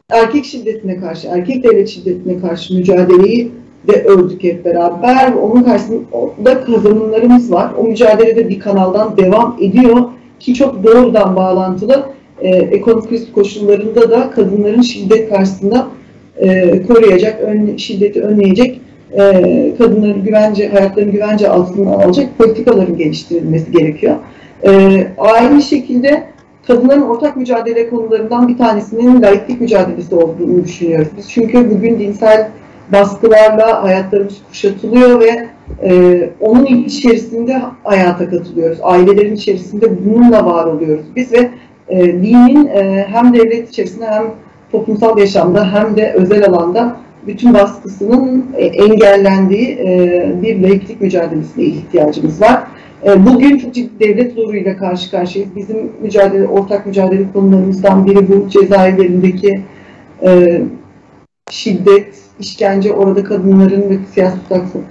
erkek şiddetine karşı, erkek devlet şiddetine karşı mücadeleyi de ördük hep beraber. Onun karşısında kazanımlarımız var. O mücadelede bir kanaldan devam ediyor ki çok doğrudan bağlantılı e, ekonomik kriz koşullarında da kadınların şiddet karşısında e, koruyacak, ön, şiddeti önleyecek, e, kadınların güvence, hayatlarını güvence altına alacak politikaların geliştirilmesi gerekiyor. E, aynı şekilde kadınların ortak mücadele konularından bir tanesinin laiklik mücadelesi olduğunu düşünüyoruz. Biz çünkü bugün dinsel baskılarla hayatlarımız kuşatılıyor ve e, onun içerisinde hayata katılıyoruz. Ailelerin içerisinde bununla var oluyoruz biz ve e, dinin e, hem devlet içerisinde hem toplumsal yaşamda hem de özel alanda bütün baskısının e, engellendiği e, bir laiklik mücadelesine ihtiyacımız var. E, bugün çok ciddi devlet zoruyla karşı karşıyayız. Bizim mücadele, ortak mücadele konularımızdan biri bu cezaevlerindeki e, şiddet, işkence, orada kadınların ve siyasi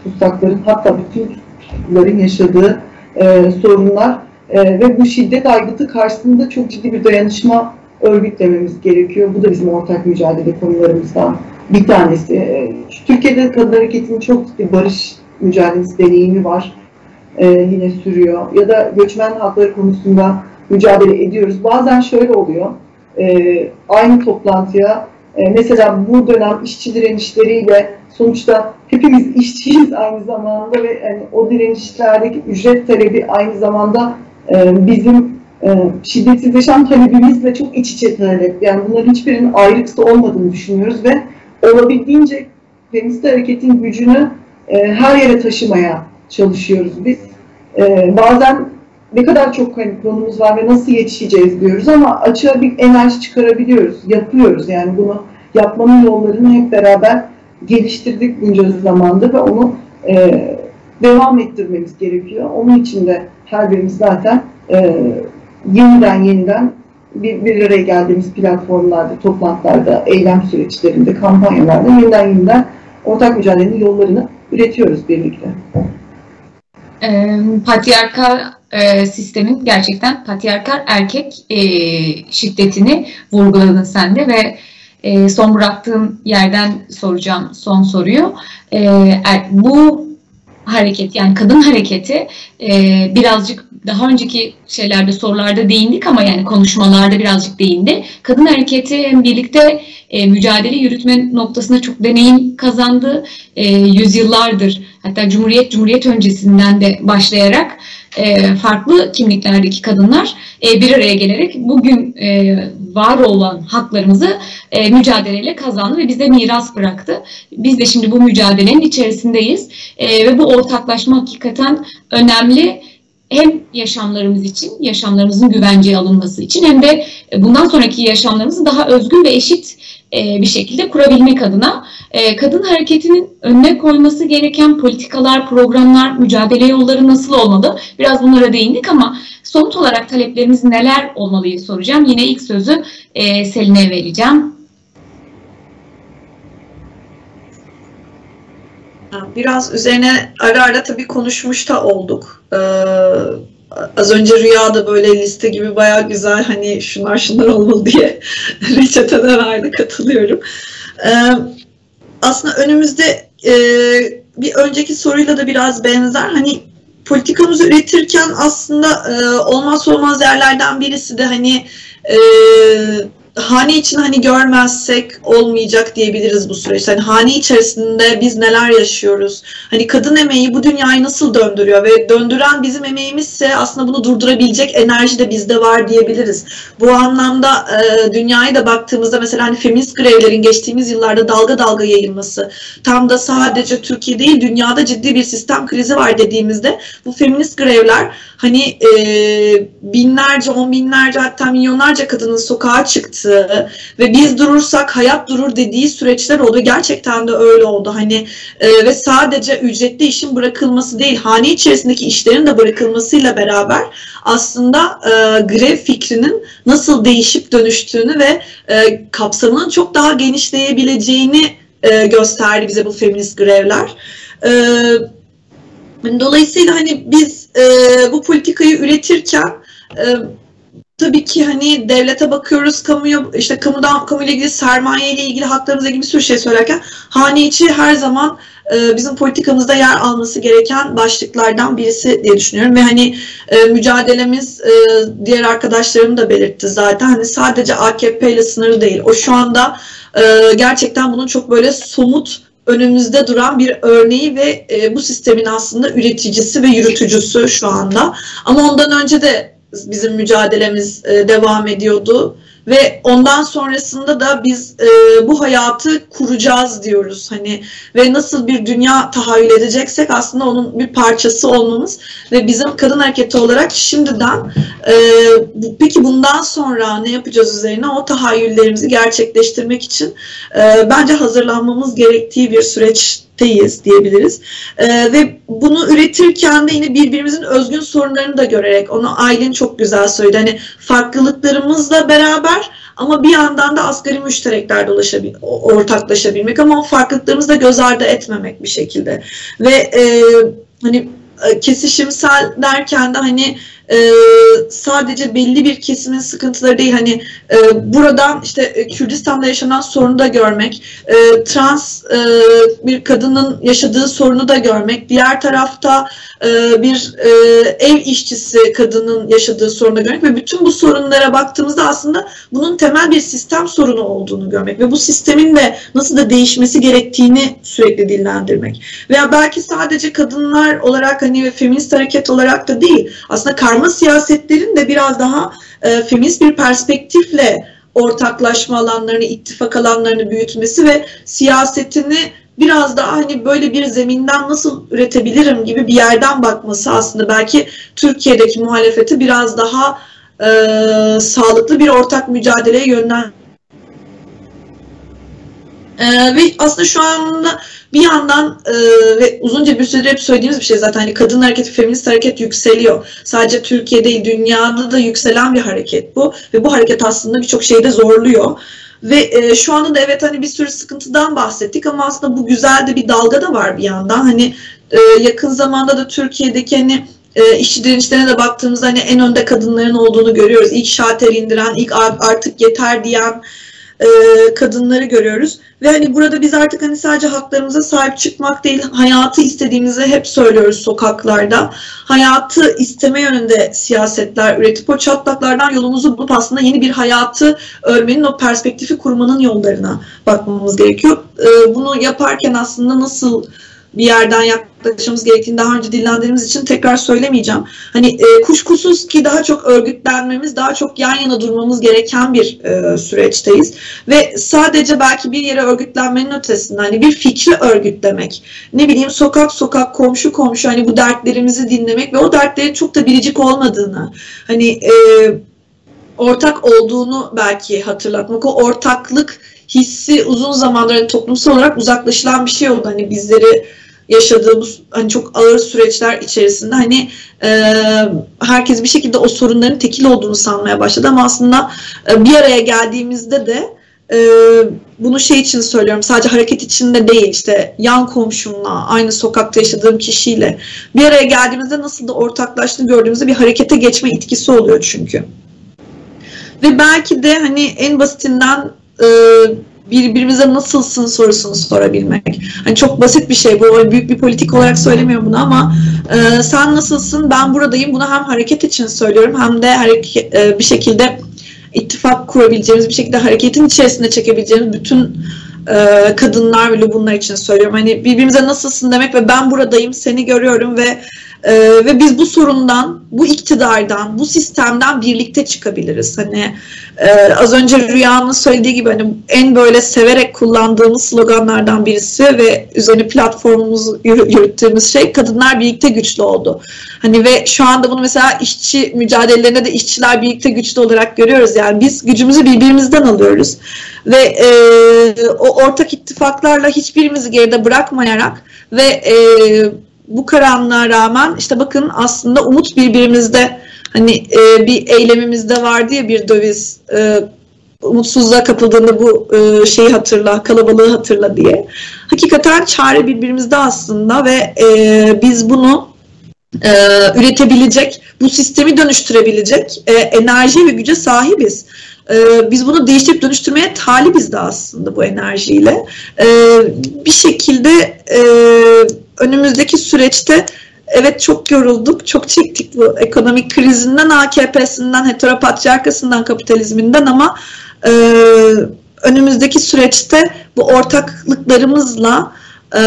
tutsakların hatta bütün tutsakların yaşadığı e, sorunlar e, ve bu şiddet aygıtı karşısında çok ciddi bir dayanışma örgütlememiz gerekiyor. Bu da bizim ortak mücadele konularımızdan bir tanesi. E, Türkiye'de kadın hareketinin çok ciddi barış mücadelesi deneyimi var e, yine sürüyor. Ya da göçmen hakları konusunda mücadele ediyoruz. Bazen şöyle oluyor. E, aynı toplantıya e, mesela bu dönem işçi direnişleriyle sonuçta hepimiz işçiyiz aynı zamanda ve yani o direnişlerdeki ücret talebi aynı zamanda e, bizim e, şiddetsiz yaşam talebimizle çok iç içe talep. Yani bunların hiçbirinin ayrıksı olmadığını düşünüyoruz ve olabildiğince feminist hareketin gücünü e, her yere taşımaya çalışıyoruz biz. Ee, bazen ne kadar çok hani konumuz var ve nasıl yetişeceğiz diyoruz ama açığa bir enerji çıkarabiliyoruz, yapıyoruz. Yani bunu yapmanın yollarını hep beraber geliştirdik bunca zamanda ve onu e, devam ettirmemiz gerekiyor. Onun için de her birimiz zaten e, yeniden yeniden bir, bir araya geldiğimiz platformlarda, toplantılarda, eylem süreçlerinde, kampanyalarda yeniden yeniden ortak mücadelenin yollarını üretiyoruz birlikte. E, patriarkal e, sistemin gerçekten patriarkal erkek e, şiddetini vurguladın sen de ve e, son bıraktığım yerden soracağım son soruyu. E, er, bu hareket yani kadın hareketi e, birazcık daha önceki şeylerde sorularda değindik ama yani konuşmalarda birazcık değindi. Kadın hareketi hem birlikte e, mücadele yürütme noktasında çok deneyim kazandı. E, yüzyıllardır hatta Cumhuriyet Cumhuriyet öncesinden de başlayarak e, farklı kimliklerdeki kadınlar e, bir araya gelerek bugün e, var olan haklarımızı e, mücadeleyle kazandı ve bize miras bıraktı. Biz de şimdi bu mücadelenin içerisindeyiz e, ve bu ortaklaşma hakikaten önemli hem yaşamlarımız için, yaşamlarımızın güvenceye alınması için hem de bundan sonraki yaşamlarımızı daha özgür ve eşit e, bir şekilde kurabilmek adına e, kadın hareketinin önüne koyması gereken politikalar, programlar, mücadele yolları nasıl olmalı? Biraz bunlara değindik ama somut olarak taleplerimiz neler olmalıyı soracağım. Yine ilk sözü e, Selin'e vereceğim. Biraz üzerine ara ara tabii konuşmuş da olduk. Ee, az önce Rüya böyle liste gibi bayağı güzel hani şunlar şunlar olmalı diye reçetede verdi katılıyorum. Ee, aslında önümüzde e, bir önceki soruyla da biraz benzer. Hani politikamızı üretirken aslında e, olmazsa olmaz yerlerden birisi de hani e, hane için hani görmezsek olmayacak diyebiliriz bu süreçte. Hani hane içerisinde biz neler yaşıyoruz? Hani kadın emeği bu dünyayı nasıl döndürüyor ve döndüren bizim emeğimizse aslında bunu durdurabilecek enerji de bizde var diyebiliriz. Bu anlamda e, dünyaya da baktığımızda mesela hani feminist grevlerin geçtiğimiz yıllarda dalga dalga yayılması, tam da sadece Türkiye değil dünyada ciddi bir sistem krizi var dediğimizde bu feminist grevler hani e, binlerce, on binlerce hatta milyonlarca kadının sokağa çıktığı ve biz durursak hayat durur dediği süreçler oldu. Gerçekten de öyle oldu. Hani e, ve sadece ücretli işin bırakılması değil, hane içerisindeki işlerin de bırakılmasıyla beraber aslında e, grev fikrinin nasıl değişip dönüştüğünü ve e, kapsamının çok daha genişleyebileceğini e, gösterdi bize bu feminist grevler. E, dolayısıyla hani biz e, bu politikayı üretirken e, tabii ki hani devlete bakıyoruz, kamuya işte kamudan kamuyla ilgili sermaye ile ilgili haklarımızla ilgili bir sürü şey söylerken hane içi her zaman e, bizim politikamızda yer alması gereken başlıklardan birisi diye düşünüyorum ve hani e, mücadelemiz e, diğer arkadaşlarım da belirtti zaten hani sadece AKP ile sınırlı değil. O şu anda e, gerçekten bunun çok böyle somut önümüzde duran bir örneği ve e, bu sistemin aslında üreticisi ve yürütücüsü şu anda. Ama ondan önce de bizim mücadelemiz e, devam ediyordu ve ondan sonrasında da biz e, bu hayatı kuracağız diyoruz hani. Ve nasıl bir dünya tahayyül edeceksek aslında onun bir parçası olmamız. Ve bizim kadın hareketi olarak şimdiden e, peki bundan sonra ne yapacağız üzerine o tahayyüllerimizi gerçekleştirmek için e, bence hazırlanmamız gerektiği bir süreç teyiz diyebiliriz. Ee, ve bunu üretirken de yine birbirimizin özgün sorunlarını da görerek onu Aylin çok güzel söyledi. Hani farklılıklarımızla beraber ama bir yandan da asgari müşterekler ortaklaşabilmek ama o farklılıklarımızı da göz ardı etmemek bir şekilde. Ve e, hani e, kesişimsel derken de hani e, sadece belli bir kesimin sıkıntıları değil hani e, buradan işte e, Kürdistan'da yaşanan sorunu da görmek, e, trans e, bir kadının yaşadığı sorunu da görmek, diğer tarafta e, bir e, ev işçisi kadının yaşadığı sorunu görmek ve bütün bu sorunlara baktığımızda aslında bunun temel bir sistem sorunu olduğunu görmek ve bu sistemin de nasıl da değişmesi gerektiğini sürekli dillendirmek. Veya belki sadece kadınlar olarak hani feminist hareket olarak da değil aslında karma siyasetlerin de biraz daha e, feminist bir perspektifle ortaklaşma alanlarını, ittifak alanlarını büyütmesi ve siyasetini biraz daha hani böyle bir zeminden nasıl üretebilirim gibi bir yerden bakması aslında belki Türkiye'deki muhalefeti biraz daha e, sağlıklı bir ortak mücadeleye yönlen ee, ve aslında şu anda bir yandan e, ve uzunca bir süredir hep söylediğimiz bir şey zaten hani kadın hareketi, feminist hareket yükseliyor. Sadece Türkiye değil dünyada da yükselen bir hareket bu ve bu hareket aslında birçok şeyde zorluyor. Ve e, şu anda da evet hani bir sürü sıkıntıdan bahsettik ama aslında bu güzel de bir dalga da var bir yandan. Hani e, yakın zamanda da Türkiye'deki hani e, işçi direnişlerine de baktığımızda hani en önde kadınların olduğunu görüyoruz. İlk şalter indiren, ilk artık yeter diyen e, kadınları görüyoruz. Ve hani burada biz artık hani sadece haklarımıza sahip çıkmak değil, hayatı istediğimizi hep söylüyoruz sokaklarda. Hayatı isteme yönünde siyasetler üretip o çatlaklardan yolumuzu bulup aslında yeni bir hayatı örmenin o perspektifi kurmanın yollarına bakmamız gerekiyor. E, bunu yaparken aslında nasıl bir yerden yaklaşmamız gerektiğini daha önce dillendirdiğimiz için tekrar söylemeyeceğim. Hani e, kuşkusuz ki daha çok örgütlenmemiz, daha çok yan yana durmamız gereken bir e, süreçteyiz. Ve sadece belki bir yere örgütlenmenin ötesinde hani bir fikri örgütlemek, ne bileyim sokak sokak, komşu komşu hani bu dertlerimizi dinlemek ve o dertlerin çok da biricik olmadığını, hani e, ortak olduğunu belki hatırlatmak, o ortaklık hissi uzun zamandır hani toplumsal olarak uzaklaşılan bir şey oldu. Hani bizleri yaşadığımız hani çok ağır süreçler içerisinde hani e, herkes bir şekilde o sorunların tekil olduğunu sanmaya başladı ama aslında e, bir araya geldiğimizde de e, bunu şey için söylüyorum sadece hareket içinde değil işte yan komşumla aynı sokakta yaşadığım kişiyle bir araya geldiğimizde nasıl da ortaklaştığını gördüğümüzde bir harekete geçme itkisi oluyor çünkü. Ve belki de hani en basitinden e, birbirimize nasılsın sorusunu sorabilmek. Hani çok basit bir şey bu. Büyük bir politik olarak söylemiyorum bunu ama e, sen nasılsın? Ben buradayım. Bunu hem hareket için söylüyorum hem de hareket, e, bir şekilde ittifak kurabileceğimiz, bir şekilde hareketin içerisinde çekebileceğimiz bütün e, kadınlar ve bunlar için söylüyorum. Hani birbirimize nasılsın demek ve ben buradayım, seni görüyorum ve ee, ve biz bu sorundan, bu iktidardan, bu sistemden birlikte çıkabiliriz. Hani e, az önce Rüya'nın söylediği gibi hani en böyle severek kullandığımız sloganlardan birisi ve üzerine platformumuzu yürüttüğümüz şey kadınlar birlikte güçlü oldu. Hani ve şu anda bunu mesela işçi mücadelelerinde de işçiler birlikte güçlü olarak görüyoruz. Yani biz gücümüzü birbirimizden alıyoruz ve e, o ortak ittifaklarla hiçbirimizi geride bırakmayarak ve e, bu karanlığa rağmen işte bakın aslında umut birbirimizde hani e, bir eylemimizde vardı ya bir döviz e, umutsuzluğa kapıldığında bu e, şeyi hatırla, kalabalığı hatırla diye. Hakikaten çare birbirimizde aslında ve e, biz bunu e, üretebilecek, bu sistemi dönüştürebilecek e, enerji ve güce sahibiz. E, biz bunu değiştirip dönüştürmeye talibiz de aslında bu enerjiyle. E, bir şekilde e, önümüzdeki süreçte evet çok yorulduk, çok çektik bu ekonomik krizinden, AKP'sinden, heteropatriarkasından, kapitalizminden ama e, önümüzdeki süreçte bu ortaklıklarımızla e,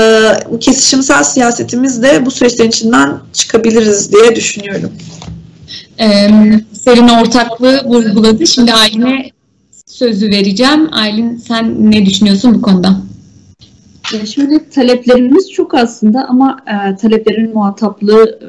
bu kesişimsel siyasetimizle bu süreçlerin içinden çıkabiliriz diye düşünüyorum. E, Selin ortaklığı vurguladı. Şimdi Aylin'e sözü vereceğim. Aylin sen ne düşünüyorsun bu konuda? Şöyle taleplerimiz çok aslında ama e, taleplerin muhataplığı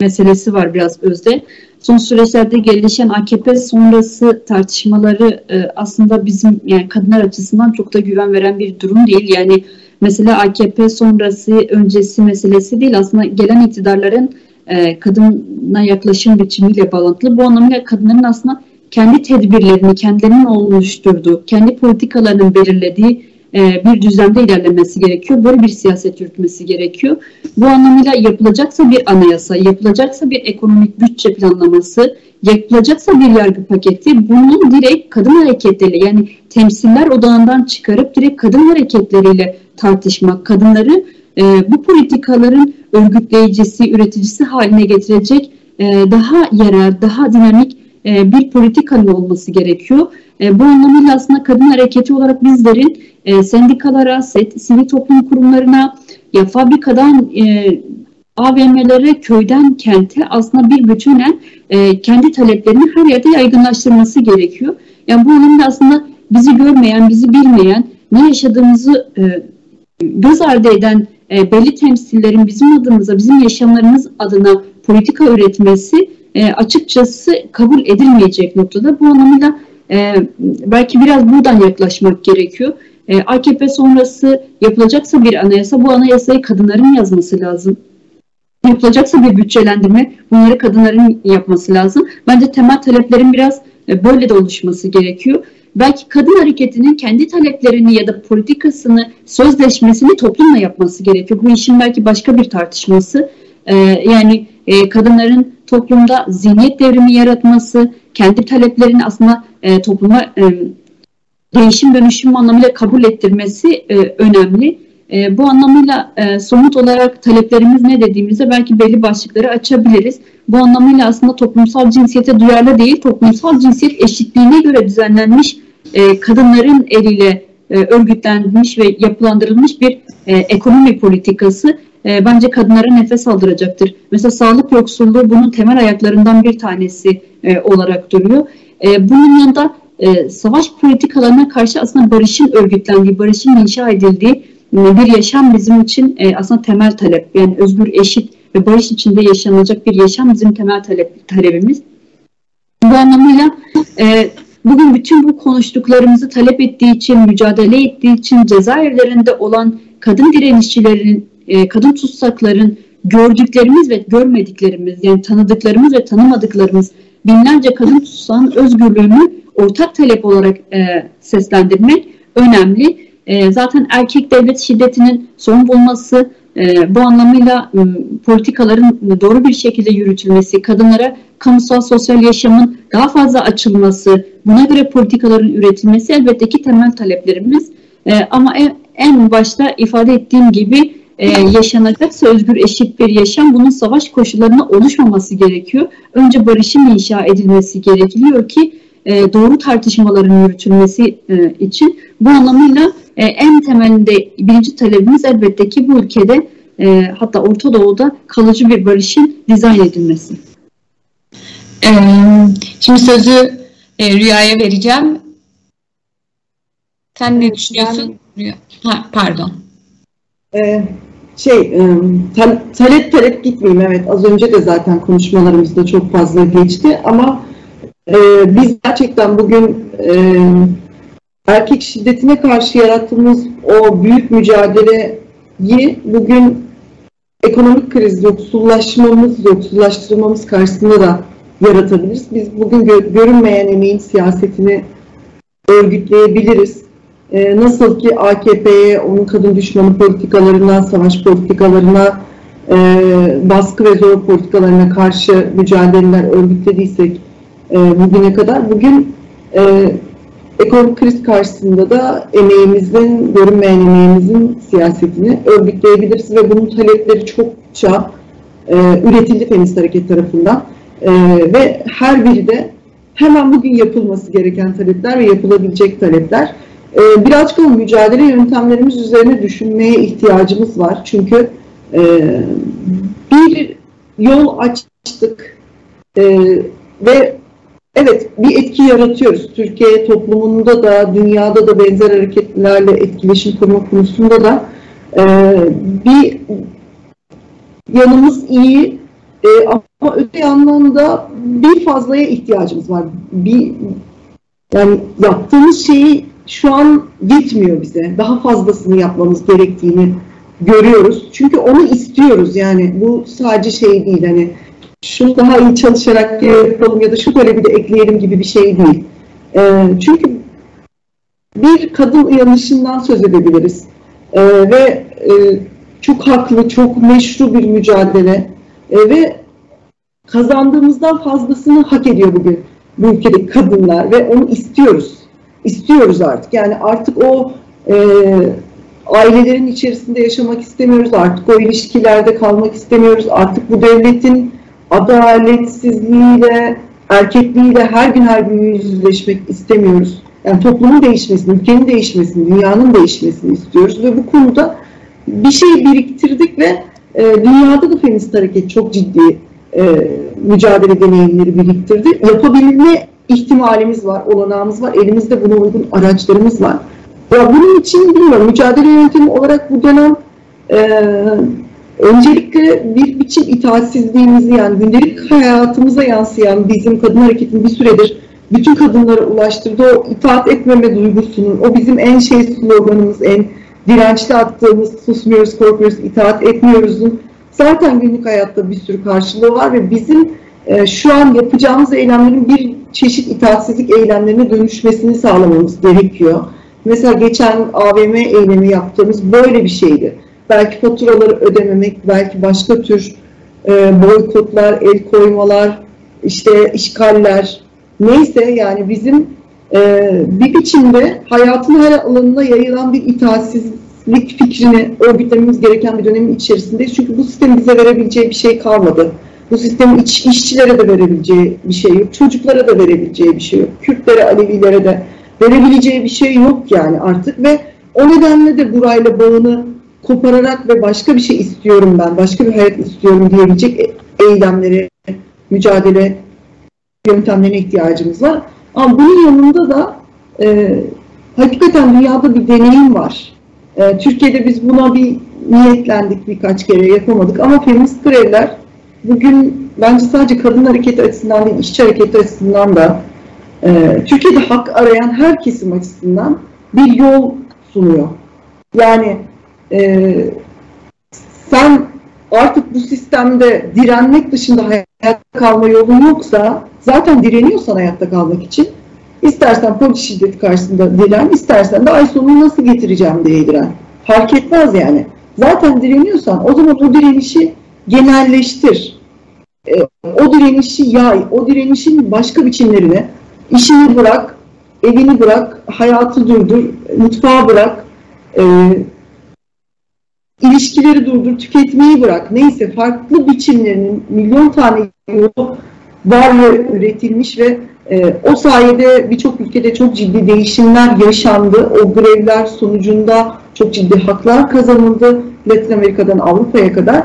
meselesi var biraz özde. Son süreçlerde gelişen AKP sonrası tartışmaları e, aslında bizim yani kadınlar açısından çok da güven veren bir durum değil. Yani mesela AKP sonrası öncesi meselesi değil aslında gelen iktidarların e, kadına yaklaşım biçimiyle bağlantılı. Bu anlamda kadınların aslında kendi tedbirlerini, kendilerinin oluşturduğu, kendi politikalarının belirlediği e, bir düzlemde ilerlemesi gerekiyor. Böyle bir siyaset yürütmesi gerekiyor. Bu anlamıyla yapılacaksa bir anayasa, yapılacaksa bir ekonomik bütçe planlaması, yapılacaksa bir yargı paketi bunun direkt kadın hareketleriyle yani temsiller odağından çıkarıp direkt kadın hareketleriyle tartışmak, kadınları e, bu politikaların örgütleyicisi, üreticisi haline getirecek e, daha yerel, daha dinamik e, bir politikanın olması gerekiyor. E, bu anlamıyla aslında kadın hareketi olarak bizlerin e, sendikalara, set, sivil toplum kurumlarına, ya fabrikadan e, AVM'lere, köyden kente aslında bir bütünen e, kendi taleplerini her yerde yaygınlaştırması gerekiyor. Yani bu anlamda aslında bizi görmeyen, bizi bilmeyen, ne yaşadığımızı göz ardı eden belli temsillerin bizim adımıza, bizim yaşamlarımız adına politika üretmesi e, açıkçası kabul edilmeyecek noktada. Bu anlamıyla e, belki biraz buradan yaklaşmak gerekiyor. E, AKP sonrası yapılacaksa bir anayasa, bu anayasayı kadınların yazması lazım. Yapılacaksa bir bütçelendirme, bunları kadınların yapması lazım. Bence temel taleplerin biraz e, böyle de oluşması gerekiyor. Belki kadın hareketinin kendi taleplerini ya da politikasını, sözleşmesini toplumla yapması gerekiyor. Bu işin belki başka bir tartışması. E, yani e, kadınların toplumda zihniyet devrimi yaratması, kendi taleplerini aslında e, topluma e, değişim dönüşüm anlamıyla kabul ettirmesi e, önemli. E, bu anlamıyla e, somut olarak taleplerimiz ne dediğimizde belki belli başlıkları açabiliriz. Bu anlamıyla aslında toplumsal cinsiyete duyarlı değil, toplumsal cinsiyet eşitliğine göre düzenlenmiş e, kadınların eliyle e, örgütlenmiş ve yapılandırılmış bir e, ekonomi politikası e, bence kadınlara nefes aldıracaktır. Mesela sağlık yoksulluğu bunun temel ayaklarından bir tanesi e, olarak duruyor. E, bunun yanında e, savaş politikalarına karşı aslında barışın örgütlendiği, barışın inşa edildiği e, bir yaşam bizim için e, aslında temel talep. Yani özgür, eşit ve barış içinde yaşanacak bir yaşam bizim temel talep, talebimiz. Bu anlamıyla e, bugün bütün bu konuştuklarımızı talep ettiği için, mücadele ettiği için cezaevlerinde olan kadın direnişçilerin, e, kadın tutsakların gördüklerimiz ve görmediklerimiz, yani tanıdıklarımız ve tanımadıklarımız binlerce kadın tutsağın özgürlüğünü ortak talep olarak e, seslendirmek önemli. E, zaten erkek devlet şiddetinin son bulması, e, bu anlamıyla e, politikaların doğru bir şekilde yürütülmesi, kadınlara kamusal sosyal yaşamın daha fazla açılması, buna göre politikaların üretilmesi elbette ki temel taleplerimiz. E, ama en, en başta ifade ettiğim gibi e, yaşanacaksa özgür eşit bir yaşam bunun savaş koşullarına oluşmaması gerekiyor. Önce barışın inşa edilmesi gerekiyor ki e, doğru tartışmaların yürütülmesi e, için bu anlamıyla e, en temelinde birinci talebimiz elbette ki bu ülkede e, hatta Orta Doğu'da kalıcı bir barışın dizayn edilmesi. Ee, şimdi sözü e, Rüya'ya vereceğim. Sen ne düşünüyorsun? Rüya. Ha, pardon. Ee, şey, e, tal talep talep gitmeyeyim. Evet, az önce de zaten konuşmalarımızda çok fazla geçti ama e, biz gerçekten bugün e, erkek şiddetine karşı yarattığımız o büyük mücadeleyi bugün ekonomik kriz, yoksullaşmamız, yoksullaştırmamız karşısında da yaratabiliriz. Biz bugün gö görünmeyen emeğin siyasetini örgütleyebiliriz. Ee, nasıl ki AKP'ye, onun kadın düşmanı politikalarına, savaş politikalarına, e, baskı ve zor politikalarına karşı mücadeleler örgütlediysek e, bugüne kadar, bugün e, ekonomik kriz karşısında da emeğimizin, görünmeyen emeğimizin siyasetini örgütleyebiliriz ve bunun talepleri çokça e, üretildi Feminist Hareket tarafından. E, ve her biri de hemen bugün yapılması gereken talepler ve yapılabilecek talepler. E, birazcık o mücadele yöntemlerimiz üzerine düşünmeye ihtiyacımız var. Çünkü e, bir yol açtık e, ve Evet, bir etki yaratıyoruz. Türkiye toplumunda da, dünyada da benzer hareketlerle etkileşim kurma konusunda da e, bir yanımız iyi ama öte yandan da bir fazlaya ihtiyacımız var. Bir yani yaptığımız şeyi şu an yetmiyor bize. Daha fazlasını yapmamız gerektiğini görüyoruz. Çünkü onu istiyoruz yani. Bu sadece şey değil hani şunu daha iyi çalışarak yapalım ya da şu talebi de ekleyelim gibi bir şey değil. E, çünkü bir kadın uyanışından söz edebiliriz. E, ve e, çok haklı, çok meşru bir mücadele e, ve kazandığımızdan fazlasını hak ediyor bugün bu ülkedeki kadınlar ve onu istiyoruz. İstiyoruz artık. Yani artık o e, ailelerin içerisinde yaşamak istemiyoruz. Artık o ilişkilerde kalmak istemiyoruz. Artık bu devletin adaletsizliğiyle, erkekliğiyle her gün her gün yüzleşmek istemiyoruz. Yani toplumun değişmesini, ülkenin değişmesini, dünyanın değişmesini istiyoruz ve bu konuda bir şey biriktirdik ve e, dünyada da feminist hareket çok ciddi e, mücadele deneyimleri biriktirdi. Yapabilme ihtimalimiz var, olanağımız var, elimizde buna uygun araçlarımız var. Ya bunun için bilmiyorum, mücadele yöntemi olarak bu dönem e, Öncelikle bir biçim itaatsizliğimizi yani gündelik hayatımıza yansıyan bizim kadın hareketin bir süredir bütün kadınlara ulaştırdığı o itaat etmeme duygusunun, o bizim en şey sloganımız, en dirençli attığımız susmuyoruz, korkmuyoruz, itaat etmiyoruzun zaten günlük hayatta bir sürü karşılığı var ve bizim e, şu an yapacağımız eylemlerin bir çeşit itaatsizlik eylemlerine dönüşmesini sağlamamız gerekiyor. Mesela geçen AVM eylemi yaptığımız böyle bir şeydi. Belki faturaları ödememek, belki başka tür e, boykotlar, el koymalar, işte işgaller, neyse yani bizim e, bir biçimde hayatın her alanına yayılan bir itaatsizlik fikrini örgütlememiz gereken bir dönemin içerisindeyiz. Çünkü bu sistemin bize verebileceği bir şey kalmadı. Bu sistemin iç, işçilere de verebileceği bir şey yok. Çocuklara da verebileceği bir şey yok. Kürtlere, Alevilere de verebileceği bir şey yok yani artık ve o nedenle de burayla bağını kopararak ve başka bir şey istiyorum ben, başka bir hayat istiyorum diyebilecek e, eylemlere, mücadele yöntemlerine ihtiyacımız var. Ama bunun yanında da e, hakikaten dünyada bir deneyim var. E, Türkiye'de biz buna bir niyetlendik birkaç kere yapamadık ama feminist grevler bugün bence sadece kadın hareketi açısından değil, işçi hareketi açısından da e, Türkiye'de hak arayan her kesim açısından bir yol sunuyor. Yani e, sen artık bu sistemde direnmek dışında hayatta kalma yolun yoksa zaten direniyorsan hayatta kalmak için istersen polis şiddeti karşısında diren, istersen de ay sonunu nasıl getireceğim diye diren. Fark etmez yani. Zaten direniyorsan o zaman o direnişi genelleştir. E, o direnişi yay, o direnişin başka biçimlerini, işini bırak, evini bırak, hayatı durdur, mutfağı bırak, e, ilişkileri durdur, tüketmeyi bırak. Neyse farklı biçimlerinin milyon tane yolu var ve üretilmiş ve e, o sayede birçok ülkede çok ciddi değişimler yaşandı. O grevler sonucunda çok ciddi haklar kazanıldı Latin Amerika'dan Avrupa'ya kadar.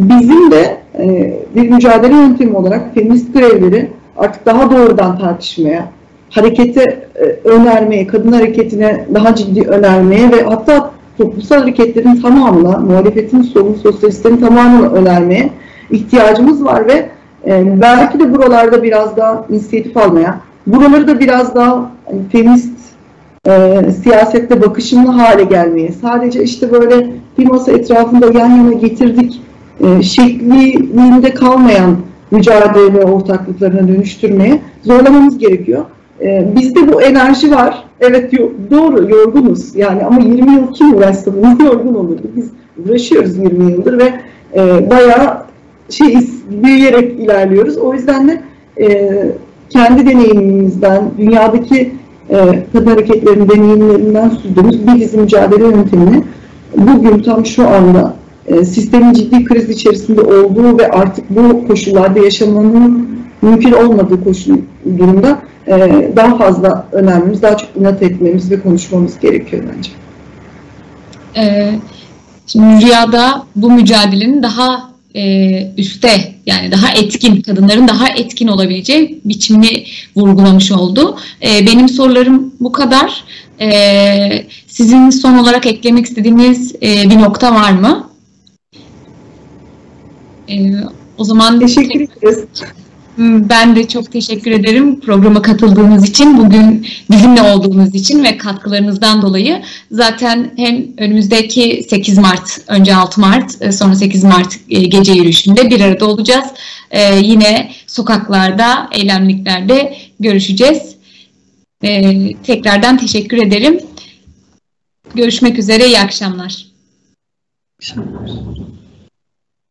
Bizim de e, bir mücadele yöntemi olarak feminist grevleri artık daha doğrudan tartışmaya, harekete e, önermeye, kadın hareketine daha ciddi önermeye ve hatta toplumsal hareketlerin tamamına, muhalefetin solun sosyalistlerin tamamını önermeye ihtiyacımız var ve e, belki de buralarda biraz daha inisiyatif almaya, buraları da biraz daha hani, feminist e, siyasette bakışımlı hale gelmeye, sadece işte böyle bir masa etrafında yan yana getirdik e, şeklinde kalmayan mücadele ortaklıklarına dönüştürmeye zorlamamız gerekiyor. E, bizde bu enerji var. Evet doğru yorgunuz yani ama 20 yıl kim uğraşsa bunu yorgun olurdu. Biz uğraşıyoruz 20 yıldır ve e, bayağı şey büyüyerek ilerliyoruz. O yüzden de e, kendi deneyimimizden, dünyadaki e, kadın hareketlerinin deneyimlerinden sürdüğümüz bir dizi mücadele yöntemini bugün tam şu anda sistemin ciddi kriz içerisinde olduğu ve artık bu koşullarda yaşamanın mümkün olmadığı koşul durumda e, daha fazla önemimiz, daha çok inat etmemiz ve konuşmamız gerekiyor bence. Ee, şimdi rüyada bu mücadelenin daha e, üste yani daha etkin kadınların daha etkin olabileceği biçimini vurgulamış oldu. E, benim sorularım bu kadar. E, sizin son olarak eklemek istediğiniz e, bir nokta var mı? E, o zaman teşekkür ederiz. Hmm, ben de çok teşekkür ederim programa katıldığınız için, bugün bizimle olduğunuz için ve katkılarınızdan dolayı. Zaten hem önümüzdeki 8 Mart, önce 6 Mart, e, sonra 8 Mart e, gece yürüyüşünde bir arada olacağız. Ee, yine sokaklarda, eylemliklerde görüşeceğiz. Ee, tekrardan teşekkür ederim. Görüşmek üzere, iyi akşamlar. İyi akşamlar.